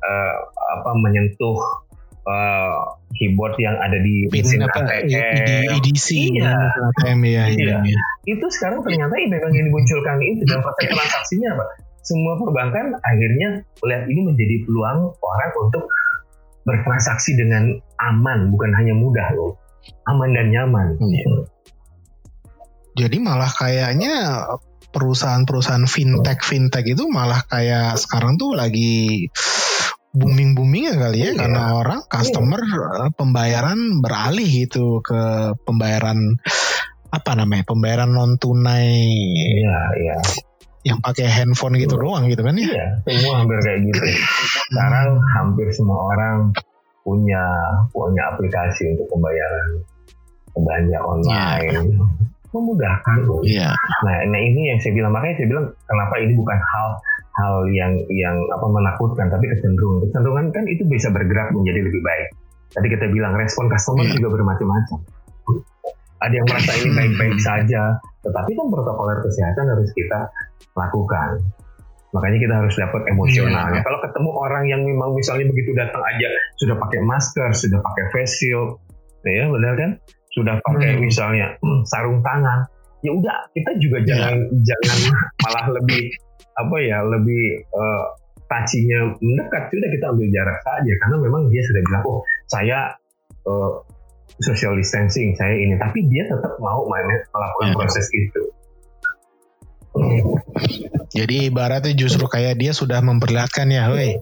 eh, apa menyentuh eh, keyboard yang ada di mesin apa ATM. ID, IDC Iya. ATM ya. Iya. iya. Itu sekarang ternyata yang memang yang dimunculkan itu dalam proses transaksinya apa? Semua perbankan akhirnya melihat ini menjadi peluang orang untuk bertransaksi dengan aman, bukan hanya mudah loh. Aman dan nyaman. Iya. Jadi malah kayaknya perusahaan-perusahaan fintech fintech itu malah kayak sekarang tuh lagi booming booming ya kali ya Iya. karena orang customer eh, pembayaran beralih gitu ke pembayaran apa namanya pembayaran non tunai Iya, iya. yang pakai handphone gitu doang gitu kan ya Iya, semua hampir kayak gitu. Sekarang hampir semua orang punya punya aplikasi untuk pembayaran belanja online. Memudahkan loh. iya Nah, nah ini yang saya bilang makanya saya bilang kenapa ini bukan hal hal yang yang apa menakutkan tapi kecenderungan kecenderungan kan itu bisa bergerak menjadi lebih baik. Tadi kita bilang respon customer Iya. juga bermacam-macam. Ada yang merasa ini baik-baik saja, tetapi kan protokoler kesehatan harus kita lakukan. Makanya kita harus dapat emosionalnya. Iya. Kalau ketemu orang yang memang misalnya begitu datang aja sudah pakai masker, sudah pakai face shield, ya benar kan? Sudah pakai Hmm. misalnya hmm, sarung tangan, ya udah kita juga Iya. jangan jangan malah lebih apa ya lebih eh, tacinya mendekat. Sudah kita ambil jarak saja. Karena memang dia sudah bilang oh saya eh, social distancing saya ini. Tapi dia tetap mau main- melakukan Iya. proses itu. Jadi ibaratnya justru kayak dia sudah memperlihatkan ya, woi,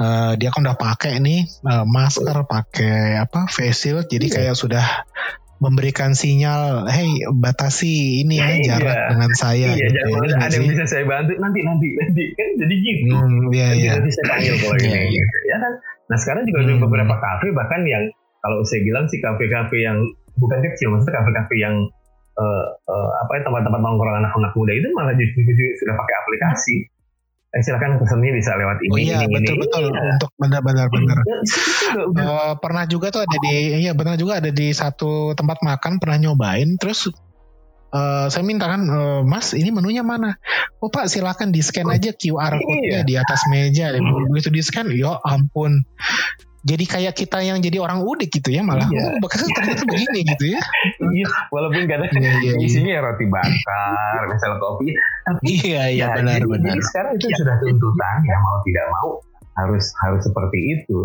uh, dia kan udah pakai nih uh, masker, pakai apa face shield, jadi iya. kayak sudah memberikan sinyal, hey batasi ini ya iya. jarak dengan saya. Iya, gitu, jangan ya, ada yang bisa saya bantu nanti nanti nanti kan jadi gitu. Hmm, iya, nanti, iya. nanti saya panggil kalau iya, ini. Iya. Ya kan. Nah sekarang juga hmm. ada beberapa kafe bahkan yang kalau saya bilang sih kafe-kafe yang bukan kecil, maksudnya kafe-kafe yang uh, uh, apa ya tempat-tempat nongkrong anak-anak muda itu malah justru sudah pakai aplikasi. Eh, silakan pesannya bisa lewat ini. Oh iya ini, betul ini. betul ya. untuk benar-benar benar. uh, pernah juga tuh ada di iya benar juga ada di satu tempat makan pernah nyobain terus uh, saya minta kan uh, Mas ini menunya mana? Oh Pak silakan di scan aja QR code-nya iya. di atas meja. Begitu di scan, ya ampun jadi kayak kita yang jadi orang udik gitu ya malah iya. oh, ternyata begini gitu ya iya walaupun kadang iya, iya, iya. isinya roti bakar misalnya kopi tapi iya iya ya, benar jadi, benar jadi sekarang itu ya. sudah tuntutan ya mau tidak mau harus harus seperti itu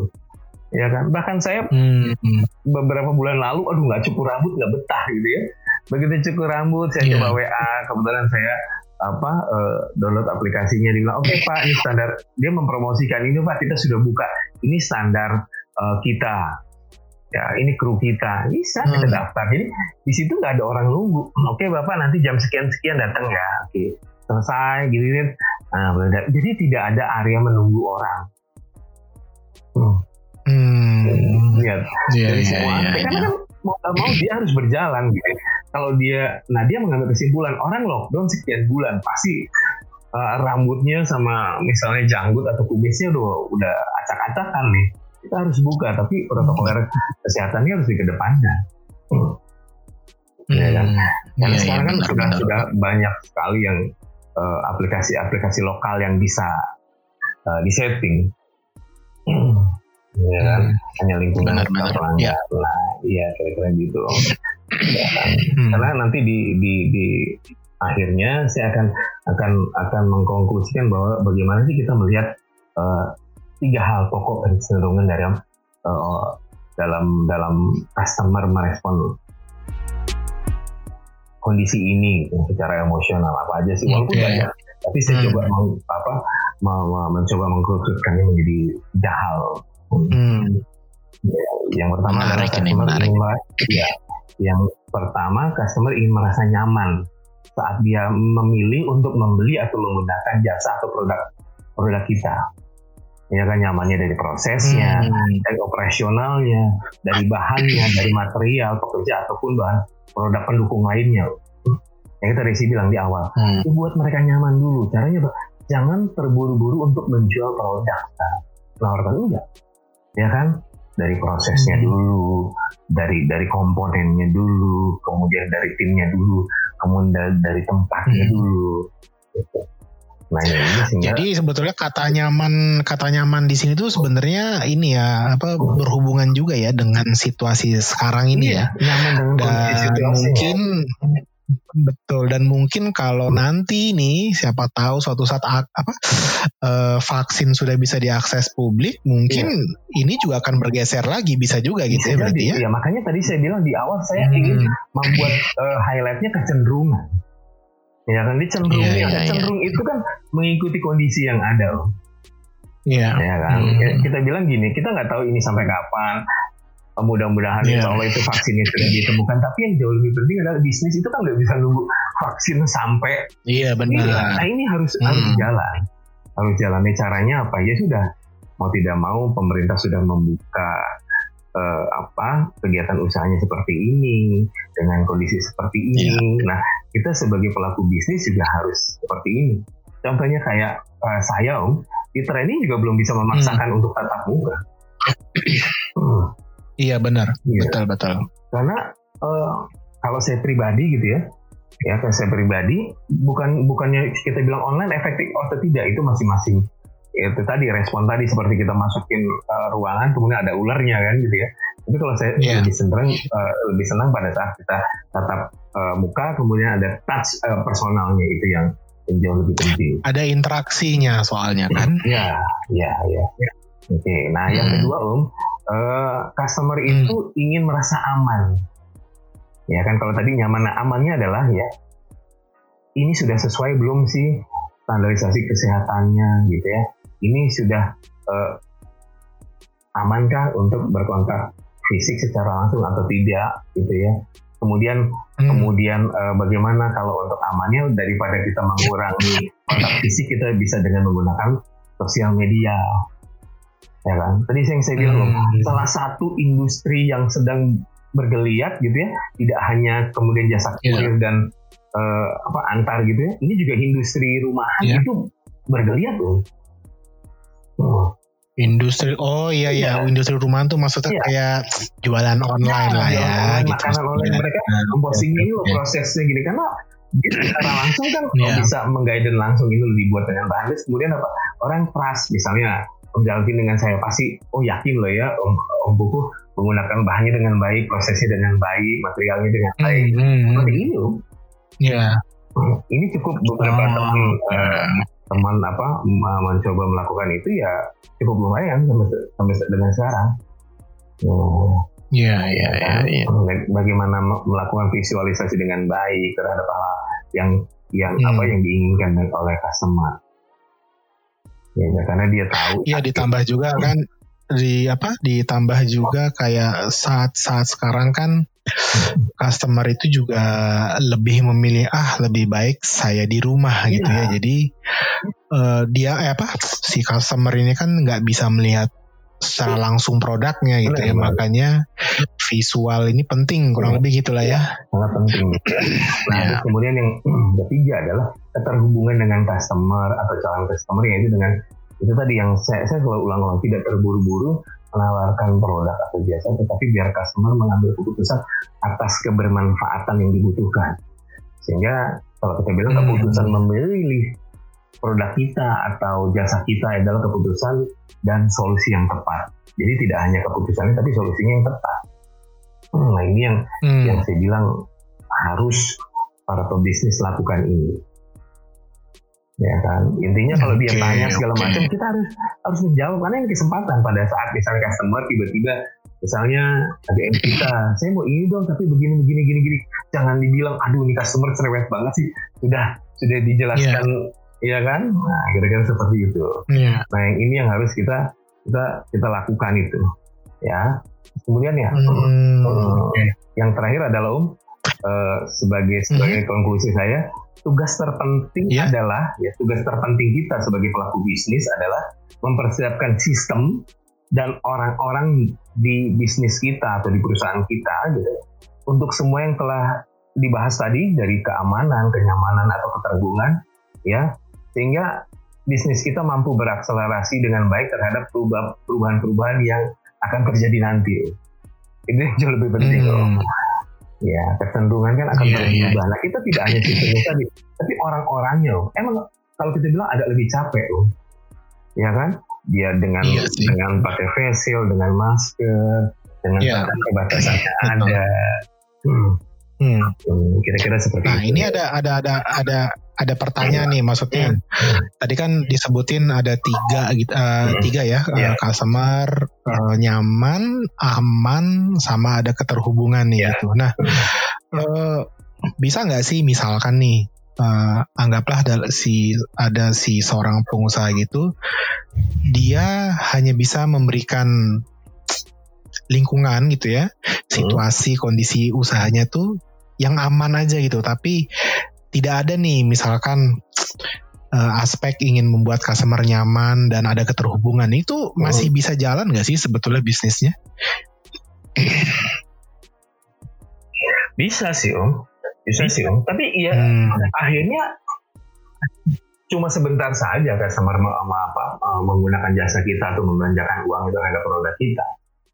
ya kan bahkan saya hmm. beberapa bulan lalu aduh nggak cukur rambut nggak betah gitu ya begitu cukur rambut saya yeah. coba WA kebetulan saya apa uh, download aplikasinya dia bilang oke. Okay, pak ini standar. Dia mempromosikan ini pak. Kita sudah buka. Ini standar uh, kita. Ya ini kru kita. Bisa hmm. kita daftar. Jadi di situ nggak ada orang nunggu. Oke okay, bapak nanti jam sekian sekian datang ya. Oke okay. selesai gitu kan nah, jadi tidak ada area menunggu orang. Hmm. Hmm. lihat. Yeah, dari yeah, semua yeah, karena yeah. kan mau mau dia harus berjalan gitu kalau dia nah dia mengambil kesimpulan orang lockdown sekian bulan pasti uh, rambutnya sama misalnya janggut atau kumisnya udah udah acak-acakan nih kita harus buka tapi protokol kesehatannya harus dikedepankan hmm. ya kan karena ya, sekarang ya, kan sudah sudah banyak sekali yang uh, aplikasi-aplikasi lokal yang bisa uh, disetting ya kan hmm. hanya lingkungan benar, benar. ya. lah iya kira-kira gitu ya kan? hmm. karena nanti di di di akhirnya saya akan akan akan mengkonklusikan bahwa bagaimana sih kita melihat uh, tiga hal pokok dan cenderungan dari uh, dalam dalam customer merespon kondisi ini secara emosional apa aja sih walaupun okay. banyak tapi saya hmm. coba meng, apa mencoba mengkhususkannya menjadi tiga hal Hmm. Ya, yang pertama menarik adalah ini, menarik. Ingin, ya, yang pertama customer ingin merasa nyaman saat dia memilih untuk membeli atau menggunakan jasa atau produk produk kita. Ya kan nyamannya dari prosesnya, hmm. dari operasionalnya, dari bahannya, dari material pekerja ataupun bahan produk pendukung lainnya. Yang kita Desi bilang di awal, hmm. buat mereka nyaman dulu. Caranya jangan terburu-buru untuk menjual produk. Nah, nawarkan enggak ya kan dari prosesnya hmm. dulu dari dari komponennya dulu kemudian dari timnya dulu kemudian dari tempatnya hmm. dulu gitu. Nah, ini Jadi sebetulnya kata nyaman kata nyaman di sini tuh sebenarnya ini ya apa berhubungan juga ya dengan situasi sekarang ini iya, ya. Nyaman dengan Dan mungkin Betul dan mungkin kalau nanti nih siapa tahu suatu saat apa uh, vaksin sudah bisa diakses publik mungkin iya. ini juga akan bergeser lagi bisa juga gitu bisa ya berarti ya. ya. makanya tadi saya bilang di awal saya hmm. ingin membuat uh, highlightnya kecenderungan. Ya kan cenderung yeah, yeah, cenderung yeah. itu kan mengikuti kondisi yang ada loh. Iya. Ya kan. Hmm. Kita bilang gini, kita nggak tahu ini sampai kapan mudah-mudahan yeah. insya Allah itu vaksinnya sudah ditemukan tapi yang jauh lebih penting adalah bisnis itu kan nggak bisa nunggu vaksin sampai iya yeah, benar iya. nah ini harus hmm. harus jalan harus jalan caranya apa ya sudah mau tidak mau pemerintah sudah membuka uh, apa kegiatan usahanya seperti ini dengan kondisi seperti ini yeah. nah kita sebagai pelaku bisnis juga harus seperti ini contohnya kayak uh, saya om di training juga belum bisa memaksakan hmm. untuk tatap muka hmm Iya benar, iya. betul betul. Karena uh, kalau saya pribadi gitu ya, ya kalau saya pribadi bukan bukannya kita bilang online efektif atau tidak itu masing-masing itu tadi respon tadi seperti kita masukin uh, ruangan kemudian ada ularnya kan gitu ya. Tapi kalau saya yeah. lebih senang uh, lebih senang pada saat kita tatap uh, muka kemudian ada touch uh, personalnya itu yang, yang jauh lebih penting. Ada interaksinya soalnya kan? Ya, ya, ya. ya. Oke, okay. nah hmm. yang kedua Om, uh, customer hmm. itu ingin merasa aman. Ya kan kalau tadi nyaman, nah amannya adalah ya ini sudah sesuai belum sih standarisasi kesehatannya gitu ya ini sudah uh, amankah untuk berkontak fisik secara langsung atau tidak gitu ya kemudian hmm. kemudian uh, bagaimana kalau untuk amannya daripada kita mengurangi kontak fisik kita bisa dengan menggunakan sosial media ya kan tadi yang saya bilang hmm. salah satu industri yang sedang bergeliat gitu ya tidak hanya kemudian jasa iya. kurir yeah. dan uh, apa antar gitu ya ini juga industri rumahan yeah. itu bergeliat loh oh. Industri, oh iya iya, ya. industri rumahan tuh maksudnya ya. kayak jualan online ya, lah ya, online, gitu. Makanan online mereka nah, memposting ini loh prosesnya gini karena secara langsung kan ya. bisa mengguide langsung itu dibuat dengan bahan kemudian apa orang trust misalnya Om Jalvin dengan saya pasti oh yakin loh ya Om, Om Buku menggunakan bahannya dengan baik prosesnya dengan baik materialnya dengan hmm, baik hmm, hmm, seperti ini loh ya ini cukup beberapa oh, teman uh, teman apa mencoba melakukan itu ya cukup lumayan sampai, sampai dengan sekarang. Oh. Iya, iya, iya. Ya. Bagaimana melakukan visualisasi dengan baik terhadap hal yang yang hmm. apa yang diinginkan oleh customer. Ya, ya karena dia tahu. Iya, ditambah juga kan di apa? Ditambah juga kayak saat-saat sekarang kan customer itu juga lebih memilih ah lebih baik saya di rumah gitu ya. Jadi uh, dia eh, apa si customer ini kan nggak bisa melihat secara langsung produknya gitu ya. Makanya visual ini penting kurang iya. lebih gitulah ya. Sangat penting. Nah, ya. kemudian yang ketiga adalah keterhubungan dengan customer atau calon customer yaitu dengan itu tadi yang saya, saya selalu ulang-ulang tidak terburu-buru menawarkan produk atau jasa, tetapi biar customer mengambil keputusan atas kebermanfaatan yang dibutuhkan. Sehingga kalau kita bilang hmm. keputusan memilih produk kita atau jasa kita adalah keputusan dan solusi yang tepat. Jadi tidak hanya keputusannya, tapi solusinya yang tepat. Hmm, nah ini yang hmm. yang saya bilang harus para pebisnis lakukan ini ya kan intinya kalau dia tanya segala macam kita harus harus menjawab karena ini kesempatan pada saat misalnya customer tiba-tiba misalnya ada yang kita saya mau ini dong tapi begini begini gini gini jangan dibilang aduh ini customer cerewet banget sih sudah sudah dijelaskan yeah. Ya kan nah kira-kira seperti itu yeah. nah yang ini yang harus kita kita kita lakukan itu ya kemudian ya hmm, uh, okay. yang terakhir adalah om uh, sebagai sebagai hmm. konklusi saya tugas terpenting yeah. adalah ya tugas terpenting kita sebagai pelaku bisnis adalah mempersiapkan sistem dan orang-orang di bisnis kita atau di perusahaan kita gitu untuk semua yang telah dibahas tadi dari keamanan, kenyamanan atau keterhubungan ya sehingga bisnis kita mampu berakselerasi dengan baik terhadap perubahan-perubahan yang akan terjadi nanti. Itu yang jauh lebih penting hmm ya kecenderungan kan akan yeah, berubah. Yeah. Nah kita tidak hanya sistemnya tadi, tapi orang-orangnya. Emang kalau kita bilang agak lebih capek loh, ya kan? Dia dengan yeah, dengan pakai face shield, dengan masker, dengan yeah. batasannya ada. Hmm. Hmm. Kira-kira seperti nah, itu. Nah ini ada ada ada ada ada pertanyaan nih maksudnya hmm. tadi kan disebutin ada tiga gitu uh, hmm. tiga ya yeah. uh, customer uh, nyaman aman sama ada keterhubungan nih yeah. gitu nah uh, bisa nggak sih misalkan nih uh, anggaplah ada si ada si seorang pengusaha gitu dia hanya bisa memberikan lingkungan gitu ya situasi kondisi usahanya tuh yang aman aja gitu tapi tidak ada nih misalkan uh, aspek ingin membuat customer nyaman dan ada keterhubungan itu masih oh. bisa jalan nggak sih sebetulnya bisnisnya? Bisa sih om, bisa sih om. Tapi ya hmm. akhirnya cuma sebentar saja customer apa uh, menggunakan jasa kita atau membelanjakan uang itu terhadap produk kita.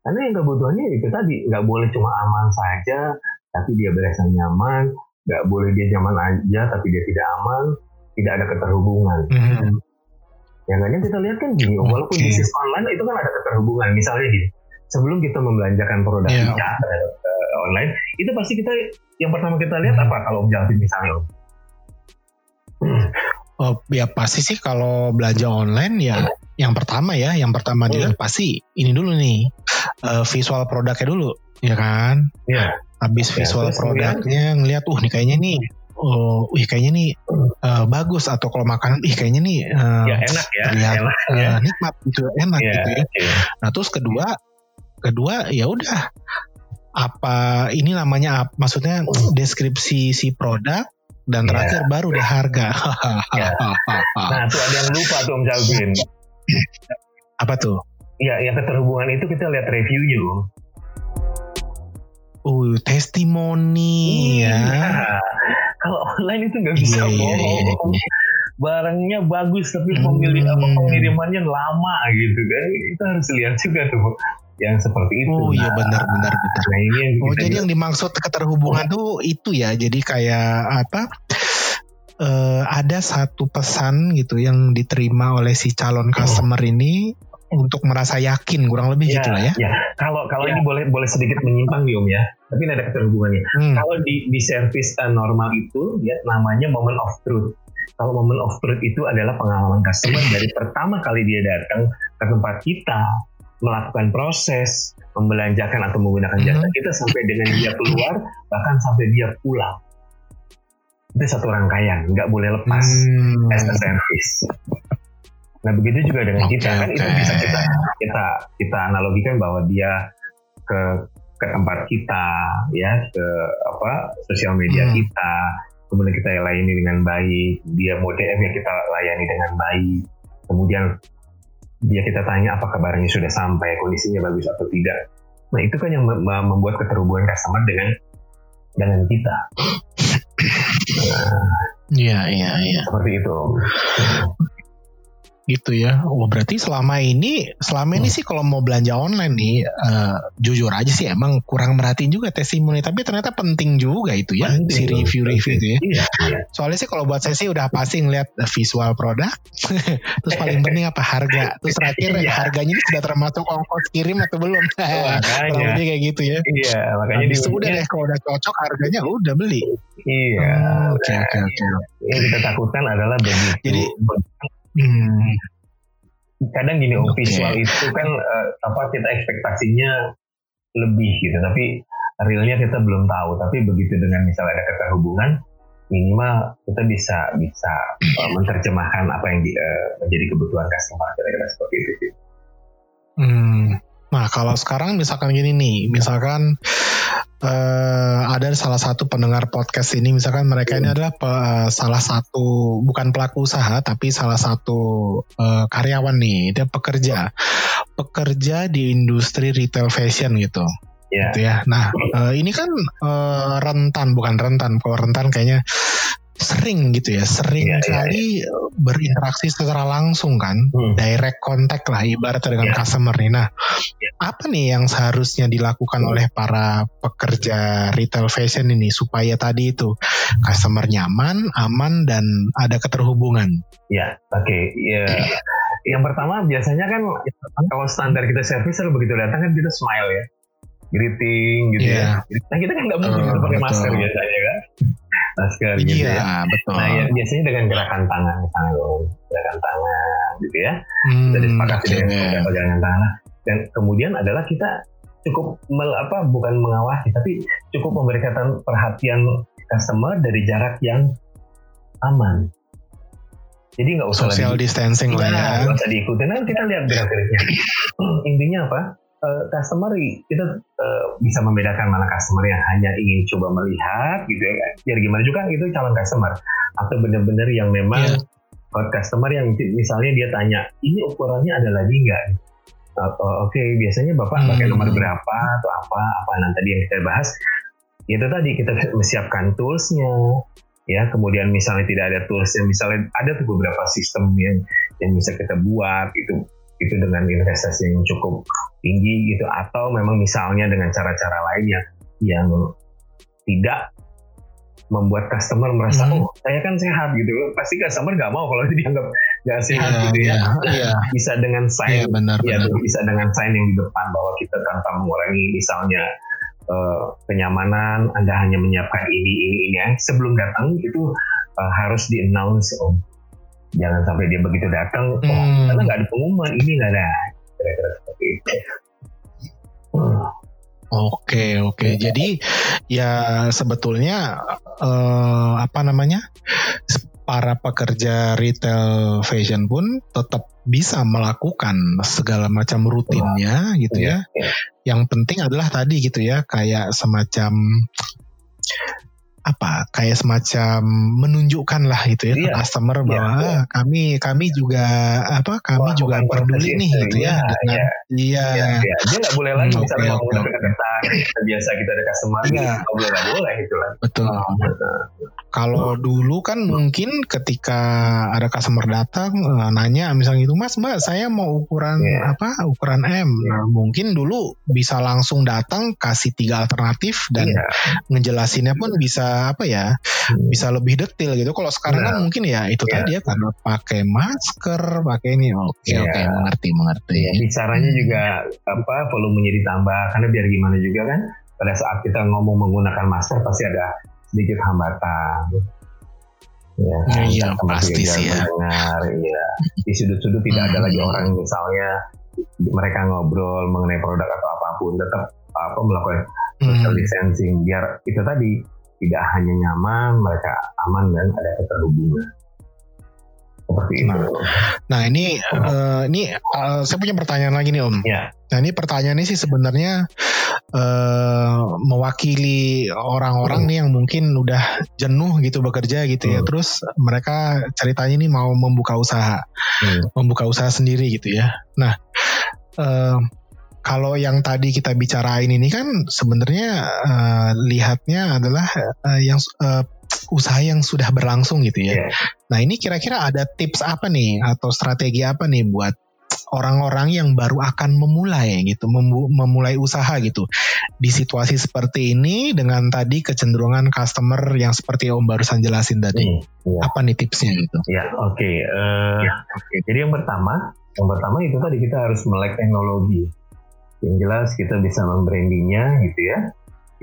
Karena yang kebutuhannya itu tadi nggak boleh cuma aman saja, tapi dia berasa nyaman, nggak boleh dia nyaman aja tapi dia tidak aman tidak ada keterhubungan mm-hmm. ya kan kita lihat kan gini okay. walaupun bisnis online itu kan ada keterhubungan misalnya gini sebelum kita membelanjakan produk yeah. kita uh, online itu pasti kita yang pertama kita lihat apa kalau objektif misalnya Oh ya pasti sih kalau belanja online ya yang pertama ya yang pertama hmm. dilihat pasti ini dulu nih uh, visual produknya dulu ya kan? Iya habis visual ya, produknya ngelihat uh nih kayaknya nih oh wih kayaknya nih uh, bagus atau kalau makanan ih kayaknya nih uh, ya enak ya terlihat enak, uh, ya. nikmat gitu enak Ya, gitu ya. oke. Nah terus kedua kedua ya udah apa ini namanya maksudnya deskripsi si produk dan Iya. terakhir baru deh harga. Iya. Nah, tuh ada yang lupa tuh Om Calvin. Apa tuh? Iya, yang keterhubungan itu kita lihat reviewnya. Uh, testimoni ya. Iya. Kalau online itu nggak bisa Iya, iya, bohong. iya. Barangnya bagus tapi Hmm. pemilih apa pengirimannya lama gitu kan. Itu harus lihat juga tuh yang seperti itu. Oh iya Nah, benar benar benar. Nah, ini yang Oh jadi yang dimaksud keterhubungan tuh itu ya. Jadi kayak apa? eh, ada satu pesan gitu yang diterima oleh si calon customer ini untuk merasa yakin kurang lebih Ya, gitu lah ya. ya. Kalau kalau ini boleh boleh sedikit menyimpang nih Om ya, tapi ini ada keterhubungannya. Hmm. Kalau di di service uh, normal itu ya namanya moment of truth. Kalau moment of truth itu adalah pengalaman customer dari pertama kali dia datang ke tempat kita melakukan proses membelanjakan atau menggunakan jasa Mhm. kita sampai dengan dia keluar bahkan sampai dia pulang. Itu satu rangkaian, nggak boleh lepas Hmm. as a service. Nah begitu juga dengan Oke, kita kan itu oke. bisa kita kita kita analogikan bahwa dia ke ke tempat kita ya ke apa sosial media Hmm. kita kemudian kita layani dengan baik dia mau DM ya kita layani dengan baik kemudian dia kita tanya apakah barangnya sudah sampai kondisinya bagus atau tidak nah itu kan yang mem- mem- membuat keterhubungan customer dengan dengan kita Iya iya iya. seperti itu Gitu ya. Oh berarti selama ini selama ini Hmm. sih kalau mau belanja online nih eh, jujur aja sih emang kurang merhatiin juga testimoni tapi ternyata penting juga itu ya Penting si review-review itu ya. iya iya Soalnya sih kalau buat saya sih udah pasti ngeliat visual produk, terus paling penting apa harga, terus terakhir Iya. harganya ini sudah termasuk ongkos kirim atau belum? Kurang makanya kayak gitu ya. Iya, makanya Habis itu udah deh kalau udah cocok harganya udah beli. Iya. Oh, Oke oke oke. Yang kita takutkan adalah begitu. Jadi- Hmm. kadang gini Oke. visual itu kan eh, apa kita ekspektasinya lebih gitu, tapi realnya kita belum tahu. Tapi begitu dengan misalnya ada keterhubungan, minimal kita bisa bisa eh, menerjemahkan apa yang di- eh, menjadi kebutuhan customer kira-kira seperti itu. Hmm. Nah kalau sekarang misalkan gini nih, misalkan eh, ada salah satu pendengar podcast ini, misalkan mereka ini adalah pe- salah satu bukan pelaku usaha tapi salah satu eh, karyawan nih, dia pekerja, pekerja di industri retail fashion gitu. Ya. gitu ya. Nah, eh, ini kan eh, rentan bukan rentan. Kalau rentan kayaknya sering gitu ya, sering Iya, iya, kali berinteraksi secara langsung kan, Hmm. direct contact lah ibaratnya dengan Iya. customer nih. Nah, apa nih yang seharusnya dilakukan oleh para pekerja retail fashion ini supaya tadi itu customer nyaman, aman dan ada keterhubungan? Ya, oke. Ya. Yang pertama biasanya kan kalau standar kita service begitu datang kan kita smile ya, greeting gitu Iya. ya. Nah kita kan nggak mungkin kita pakai betul. masker biasanya kan, masker gitu Iya, ya. betul. Nah ya, biasanya dengan gerakan tangan misalnya gerakan tangan gitu ya. Hmm, Kita disepakati oke. dengan gerakan tangan. Dan kemudian adalah kita cukup mel, apa bukan mengawasi tapi cukup memberikan perhatian customer dari jarak yang aman. Jadi nggak usah lagi Social distancing lah ya. Iya, nggak usah diikutin. Kan kita lihat gerak-geriknya. Hmm, Intinya apa? Eh, customer kita eh, bisa membedakan mana customer yang hanya ingin coba melihat gitu ya. Biar gimana juga itu calon customer atau benar-benar yang memang buat customer yang misalnya dia tanya ini ukurannya ada lagi nggak? Atau oke biasanya bapak Hmm. pakai nomor berapa atau apa apa nanti tadi yang kita bahas itu tadi kita menyiapkan toolsnya ya kemudian misalnya tidak ada toolsnya misalnya ada tuh beberapa sistem yang yang bisa kita buat itu itu dengan investasi yang cukup tinggi gitu atau memang misalnya dengan cara-cara lain yang yang tidak membuat customer merasa Hmm. oh saya kan sehat gitu pasti customer nggak mau kalau dianggap nggak sehat Iya, gitu ya Nah, iya. bisa dengan sign Iya benar ya benar. bisa dengan sign yang di depan bahwa kita tanpa mengurangi misalnya eh, kenyamanan Anda hanya menyiapkan ini ini ini ya sebelum datang itu eh, harus di announce om jangan sampai dia begitu datang oh Hmm. karena nggak ada pengumuman ini nggak ada kira-kira seperti itu Hmm. Oke oke. Jadi ya sebetulnya eh, apa namanya para pekerja retail fashion pun tetap bisa melakukan segala macam rutinnya gitu ya. Iya, iya. Yang penting adalah tadi gitu ya kayak semacam apa kayak semacam menunjukkan lah itu ya iya, ke customer iya, bahwa iya, iya. kami kami juga apa kami Wah, juga peduli nih gitu ya, ya dengan iya iya, iya, iya. dia nggak boleh lagi hmm, misalnya okay, mau okay. biasa kita ada customer iya. gitu nggak boleh nggak boleh itu lah betul, oh, betul. kalau dulu kan mungkin ketika ada customer datang uh, nanya misalnya itu mas mbak saya mau ukuran yeah. apa ukuran M nah, mungkin dulu bisa langsung datang kasih tiga alternatif dan yeah. ngejelasinnya pun bisa apa ya hmm. bisa lebih detail gitu kalau sekarang yeah. kan mungkin ya itu yeah. tadi ya karena pakai masker pakai ini oke okay, yeah. oke okay, mengerti mengerti yeah. bicaranya juga apa volumenya ditambah karena biar gimana juga kan pada saat kita ngomong menggunakan masker pasti ada sedikit hambatan ya, ya iya pasti sih ya mendengar, ya di sudut-sudut tidak ada lagi hmm. orang misalnya mereka ngobrol mengenai produk atau apa pun tetap apa melakukan social hmm. distancing biar itu tadi tidak hanya nyaman, mereka aman dan ada keterhubungan. Seperti itu. Nah, nah ini uh, ini uh, saya punya pertanyaan lagi nih Om. Ya. Nah ini pertanyaannya sih sebenarnya uh, mewakili orang-orang hmm. nih yang mungkin udah jenuh gitu bekerja gitu ya. hmm. ya. Terus mereka ceritanya ini mau membuka usaha, hmm. membuka usaha sendiri gitu ya. Nah. Uh, kalau yang tadi kita bicarain ini kan sebenarnya uh, lihatnya adalah uh, yang uh, usaha yang sudah berlangsung gitu ya. Yeah. Nah ini kira-kira ada tips apa nih atau strategi apa nih buat orang-orang yang baru akan memulai gitu, memulai usaha gitu di situasi seperti ini dengan tadi kecenderungan customer yang seperti Om barusan jelasin tadi. Hmm, yeah. Apa nih tipsnya gitu? Ya oke. Okay. Uh, yeah, okay. Jadi yang pertama, yang pertama itu tadi kita harus melek teknologi yang jelas kita bisa membrandingnya gitu ya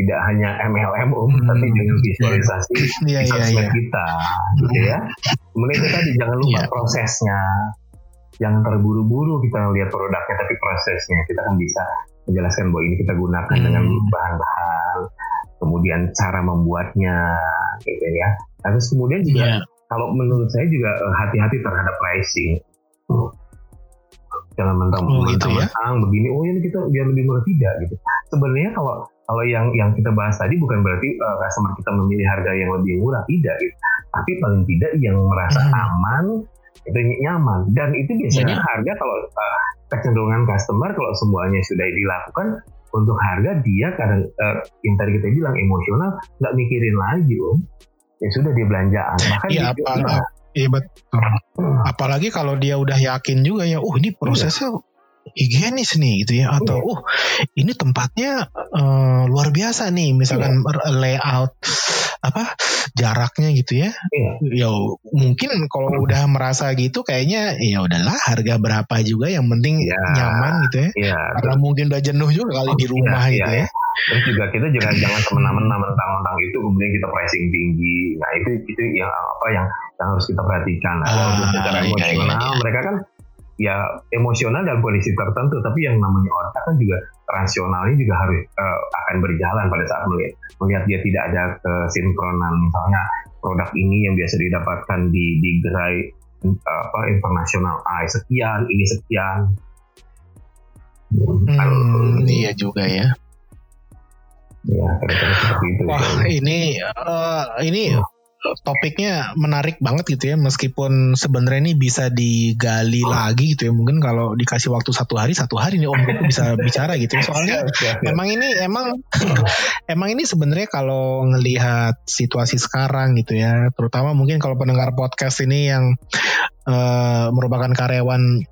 tidak hanya MLM um, hmm. tapi dengan visualisasi yeah, yeah, yeah. kita gitu ya kemudian itu tadi jangan lupa yeah. prosesnya jangan terburu-buru kita lihat produknya tapi prosesnya kita kan bisa menjelaskan bahwa ini kita gunakan hmm. dengan bahan-bahan kemudian cara membuatnya gitu ya terus kemudian juga yeah. kalau menurut saya juga eh, hati-hati terhadap pricing jangan mentang oh, gitu mentang, ya? begini oh ini kita biar lebih murah tidak gitu sebenarnya kalau kalau yang yang kita bahas tadi bukan berarti uh, customer kita memilih harga yang lebih murah tidak gitu tapi paling tidak yang merasa hmm. aman itu nyaman dan itu biasanya hmm. harga kalau uh, kecenderungan customer kalau semuanya sudah dilakukan untuk harga dia kadang uh, yang tadi kita bilang emosional nggak mikirin lagi om ya sudah dia belanjaan bahkan ya, apa, Iya betul. Apalagi kalau dia udah yakin juga ya, oh ini prosesnya higienis nih gitu ya atau oh ini tempatnya uh, luar biasa nih misalkan iya. layout apa jaraknya gitu ya iya. ya mungkin kalau udah merasa gitu kayaknya ya udahlah harga berapa juga yang penting iya. nyaman gitu ya iya. karena mungkin udah jenuh juga kali oh, di rumah iya, gitu iya. ya terus juga kita juga jangan semena-mena mentang-mentang itu kemudian kita pricing tinggi. Nah itu itu yang apa yang, yang harus kita perhatikan. Nah, ah, secara iya, emosional iya, iya. mereka kan ya emosional dalam kondisi tertentu. Tapi yang namanya otak kan juga rasionalnya juga harus uh, akan berjalan pada saat melihat melihat dia tidak ada kesinkronan misalnya produk ini yang biasa didapatkan di di gerai uh, apa internasional A sekian ini sekian. Hmm, iya juga ya ya itu. Wah ini uh, ini topiknya menarik banget gitu ya. Meskipun sebenarnya ini bisa digali lagi gitu ya. Mungkin kalau dikasih waktu satu hari satu hari nih Om Koko bisa bicara gitu ya. Soalnya emang ini emang emang ini sebenarnya kalau ngelihat situasi sekarang gitu ya terutama mungkin kalau pendengar podcast ini yang uh, merupakan karyawan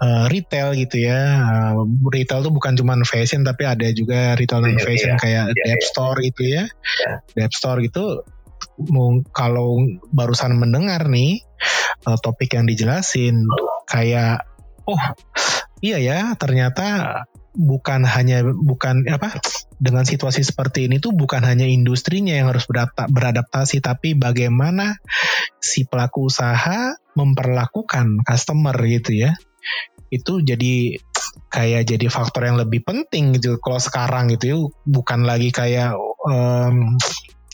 uh, retail gitu ya. Uh, retail tuh bukan cuma fashion tapi ada juga retail non iya, fashion yeah, kayak yeah, Dep yeah. Store gitu ya. Yeah. Dep Store gitu kalau barusan mendengar nih uh, topik yang dijelasin kayak oh iya ya ternyata bukan hanya bukan apa dengan situasi seperti ini tuh bukan hanya industrinya yang harus beradaptasi tapi bagaimana si pelaku usaha memperlakukan customer gitu ya itu jadi kayak jadi faktor yang lebih penting gitu kalau sekarang gitu ya bukan lagi kayak um,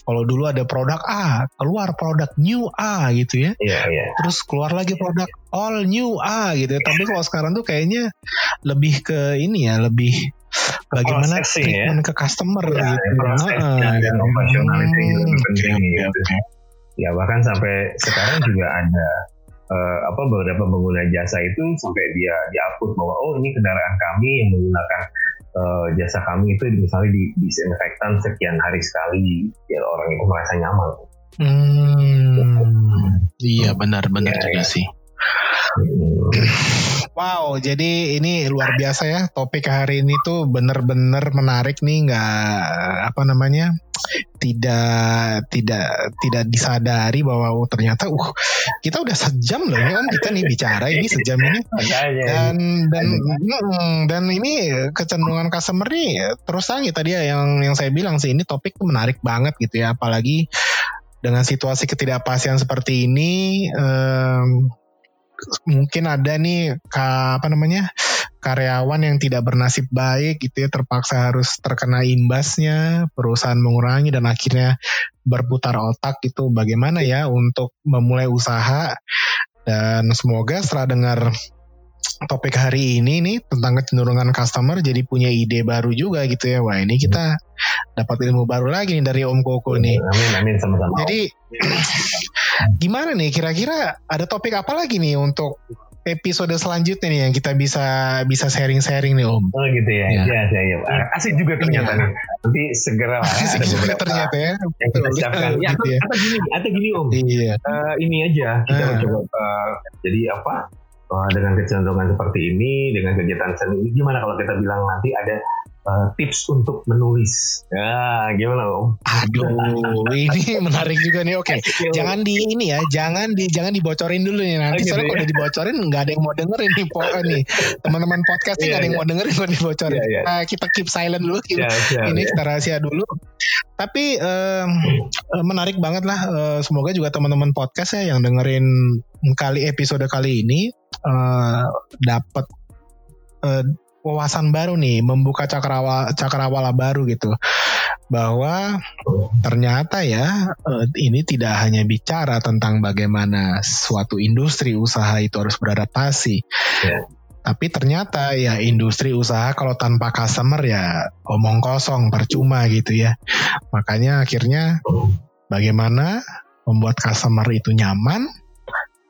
Kalau dulu ada produk A, keluar produk new A gitu ya. Iya, iya. Terus keluar lagi produk all new A gitu. ya. Tapi kalau sekarang tuh kayaknya lebih ke ini ya, lebih bagaimana ya. treatment ke customer Ya, gitu. proses Heeh, dan gitu. operasional itu penting. Ya bahkan sampai sekarang juga ada eh, apa beberapa pengguna jasa itu sampai dia diupload bahwa oh ini kendaraan kami yang menggunakan eh, jasa kami itu misalnya di disinfektan sekian hari sekali biar orang itu merasa nyaman. Hmm, iya benar-benar Ya, juga ya. sih. Hmm. Wow, jadi ini luar biasa ya topik hari ini tuh bener-bener menarik nih, nggak apa namanya, tidak tidak tidak disadari bahwa oh, ternyata, uh kita udah sejam loh ini om kita nih bicara ini sejam ini. Makanya dan dan mm, dan ini kecenderungan customer nih terus aja tadi ya yang yang saya bilang sih ini topik menarik banget gitu ya apalagi dengan situasi ketidakpastian seperti ini em, mungkin ada nih apa namanya karyawan yang tidak bernasib baik gitu ya terpaksa harus terkena imbasnya perusahaan mengurangi dan akhirnya berputar otak itu bagaimana ya untuk memulai usaha? Dan semoga setelah dengar topik hari ini nih tentang kecenderungan customer jadi punya ide baru juga gitu ya wah ini kita dapat ilmu baru lagi nih dari Om Koko nih Amin amin sama-sama. jadi gimana nih kira-kira ada topik apa lagi nih untuk episode selanjutnya nih yang kita bisa bisa sharing-sharing nih Om. Oh gitu ya, Ya. iya iya iya. Asik juga ternyata Iya. nih. Nanti segera lah. ya, Asik ada juga beberapa ternyata ya. yang kita siapkan. Ya, Gitu atau, ya. atau gini, atau gini om. Iya. Eh, ini aja kita Ah. coba. eh, jadi apa? Eh, dengan kecenderungan seperti ini, dengan kegiatan seni ini, gimana kalau kita bilang nanti ada eh, tips untuk menulis? Ya, gimana om? Aduh, ini menarik juga nih. Oke, jangan di ini ya, jangan di jangan dibocorin dulu nih Oh, nanti. gitu soalnya ya. kalau dibocorin nggak ada yang mau dengerin nih, po nih teman-teman podcast nih Iya, nggak ada yang iya. mau dengerin kalau dibocorin. Iya, iya. Nah, kita keep silent dulu. siap, ini kita rahasia dulu. Tapi eh, menarik banget lah. Eh, semoga juga teman-teman podcast ya yang dengerin kali episode kali ini eh, dapat eh, wawasan baru nih, membuka cakrawala cakrawala baru gitu. Bahwa ternyata ya eh, ini tidak hanya bicara tentang bagaimana suatu industri usaha itu harus beradaptasi. Ya. Tapi ternyata ya industri usaha kalau tanpa customer ya omong kosong percuma gitu ya. Makanya akhirnya bagaimana membuat customer itu nyaman,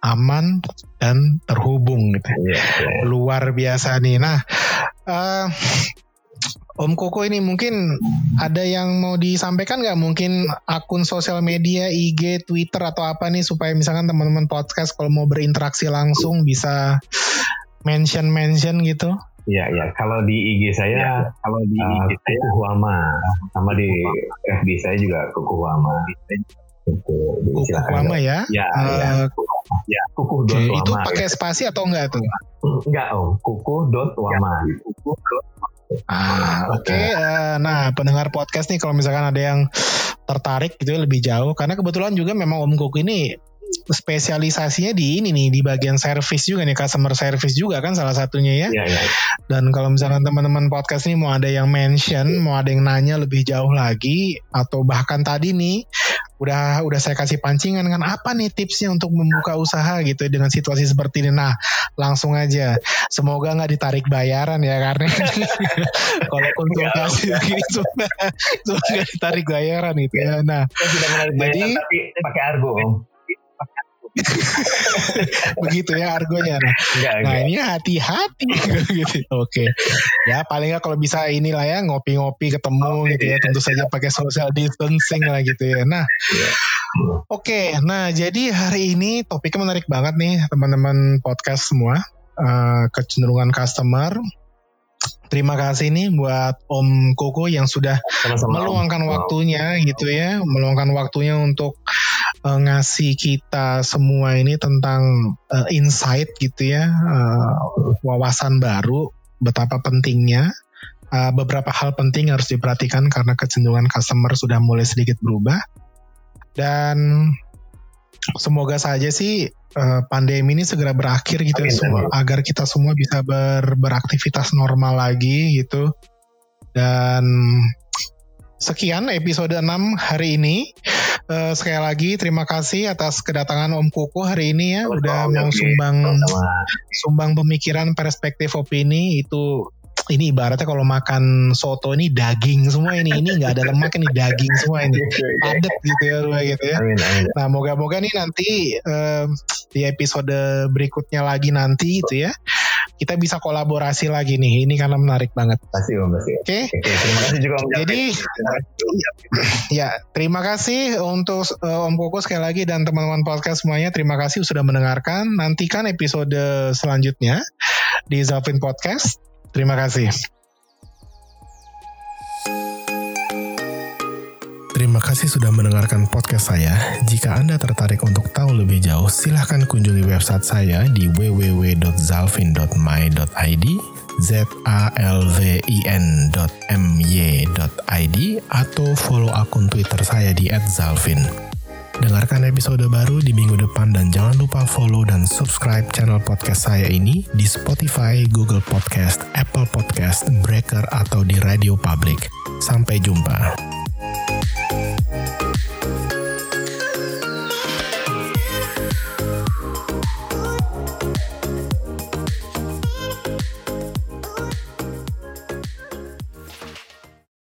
aman dan terhubung gitu. Iya, iya. Luar biasa nih. Nah, eh, Om Koko ini mungkin ada yang mau disampaikan nggak? Mungkin akun sosial media, IG, Twitter atau apa nih supaya misalkan teman-teman podcast kalau mau berinteraksi langsung bisa mention-mention gitu. Iya, iya. Kalau di IG saya, kalau di IG saya Kukuhama, sama di FB saya juga Kukuhama. Jadi Kuku silakan. lama ya. Ya, ya. Eh, Ya, kukuh dot itu pakai spasi atau enggak tuh? Enggak om, kukuh dot wama. Ah, oke. Eh, nah, pendengar podcast nih kalau misalkan ada yang tertarik gitu ya lebih jauh karena kebetulan juga memang Om Koko ini spesialisasinya di ini nih di bagian service juga nih customer service juga kan salah satunya ya. Iya, iya. Dan kalau misalkan teman-teman podcast ini mau ada yang mention, mau ada yang nanya lebih jauh lagi atau bahkan tadi nih udah udah saya kasih pancingan kan apa nih tipsnya untuk membuka usaha gitu dengan situasi seperti ini. Nah, langsung aja. Semoga nggak ditarik bayaran ya karena kalau konsultasi begini semoga nggak ditarik bayaran gitu ya. Nah, Saya tidak menarik Jadi- tapi pakai argo. begitu ya argonya. Nah, Enggak, Nah enggak. ini hati-hati gitu. Oke. Ya paling nggak kalau bisa inilah ya ngopi-ngopi ketemu gitu ya. Tentu saja pakai social distancing lah gitu ya. Nah. Iya. Oke, nah jadi hari ini topiknya menarik banget nih teman-teman podcast semua. Eh, kecenderungan customer. Terima kasih nih buat Om Koko yang sudah Sama-sama om. meluangkan waktunya gitu ya, meluangkan waktunya untuk eh, ngasih kita semua ini tentang eh, insight gitu ya, eh, wawasan baru betapa pentingnya. Eh, beberapa hal penting harus diperhatikan karena kecenderungan customer sudah mulai sedikit berubah. Dan semoga saja sih eh, pandemi ini segera berakhir gitu ya, semua- agar kita semua bisa ber- beraktivitas normal lagi gitu. Dan sekian episode 6 hari ini. Uh, sekali lagi terima kasih atas kedatangan Om Koko hari ini ya, udah mau sumbang sumbang pemikiran, perspektif, opini itu ini ibaratnya kalau makan soto ini daging semua ini ini nggak ada lemak ini daging semua ini padat gitu ya gitu ya. Amin, amin. Nah moga-moga nih nanti uh, di episode berikutnya lagi nanti itu ya kita bisa kolaborasi lagi nih. Ini karena menarik banget. Pasti Om, pasti. Oke. Okay? Okay, terima kasih juga Om. Jadi ya, terima kasih untuk uh, Om Koko sekali lagi dan teman-teman podcast semuanya. Terima kasih sudah mendengarkan. Nantikan episode selanjutnya di Zalvin Podcast. Terima kasih. Terima kasih sudah mendengarkan podcast saya. Jika Anda tertarik untuk tahu lebih jauh, silahkan kunjungi website saya di www.zalvin.my.id z a l v i n.my.id atau follow akun Twitter saya di @zalvin. Dengarkan episode baru di minggu depan dan jangan lupa follow dan subscribe channel podcast saya ini di Spotify, Google Podcast, Apple Podcast, Breaker atau di Radio Public. Sampai jumpa. Música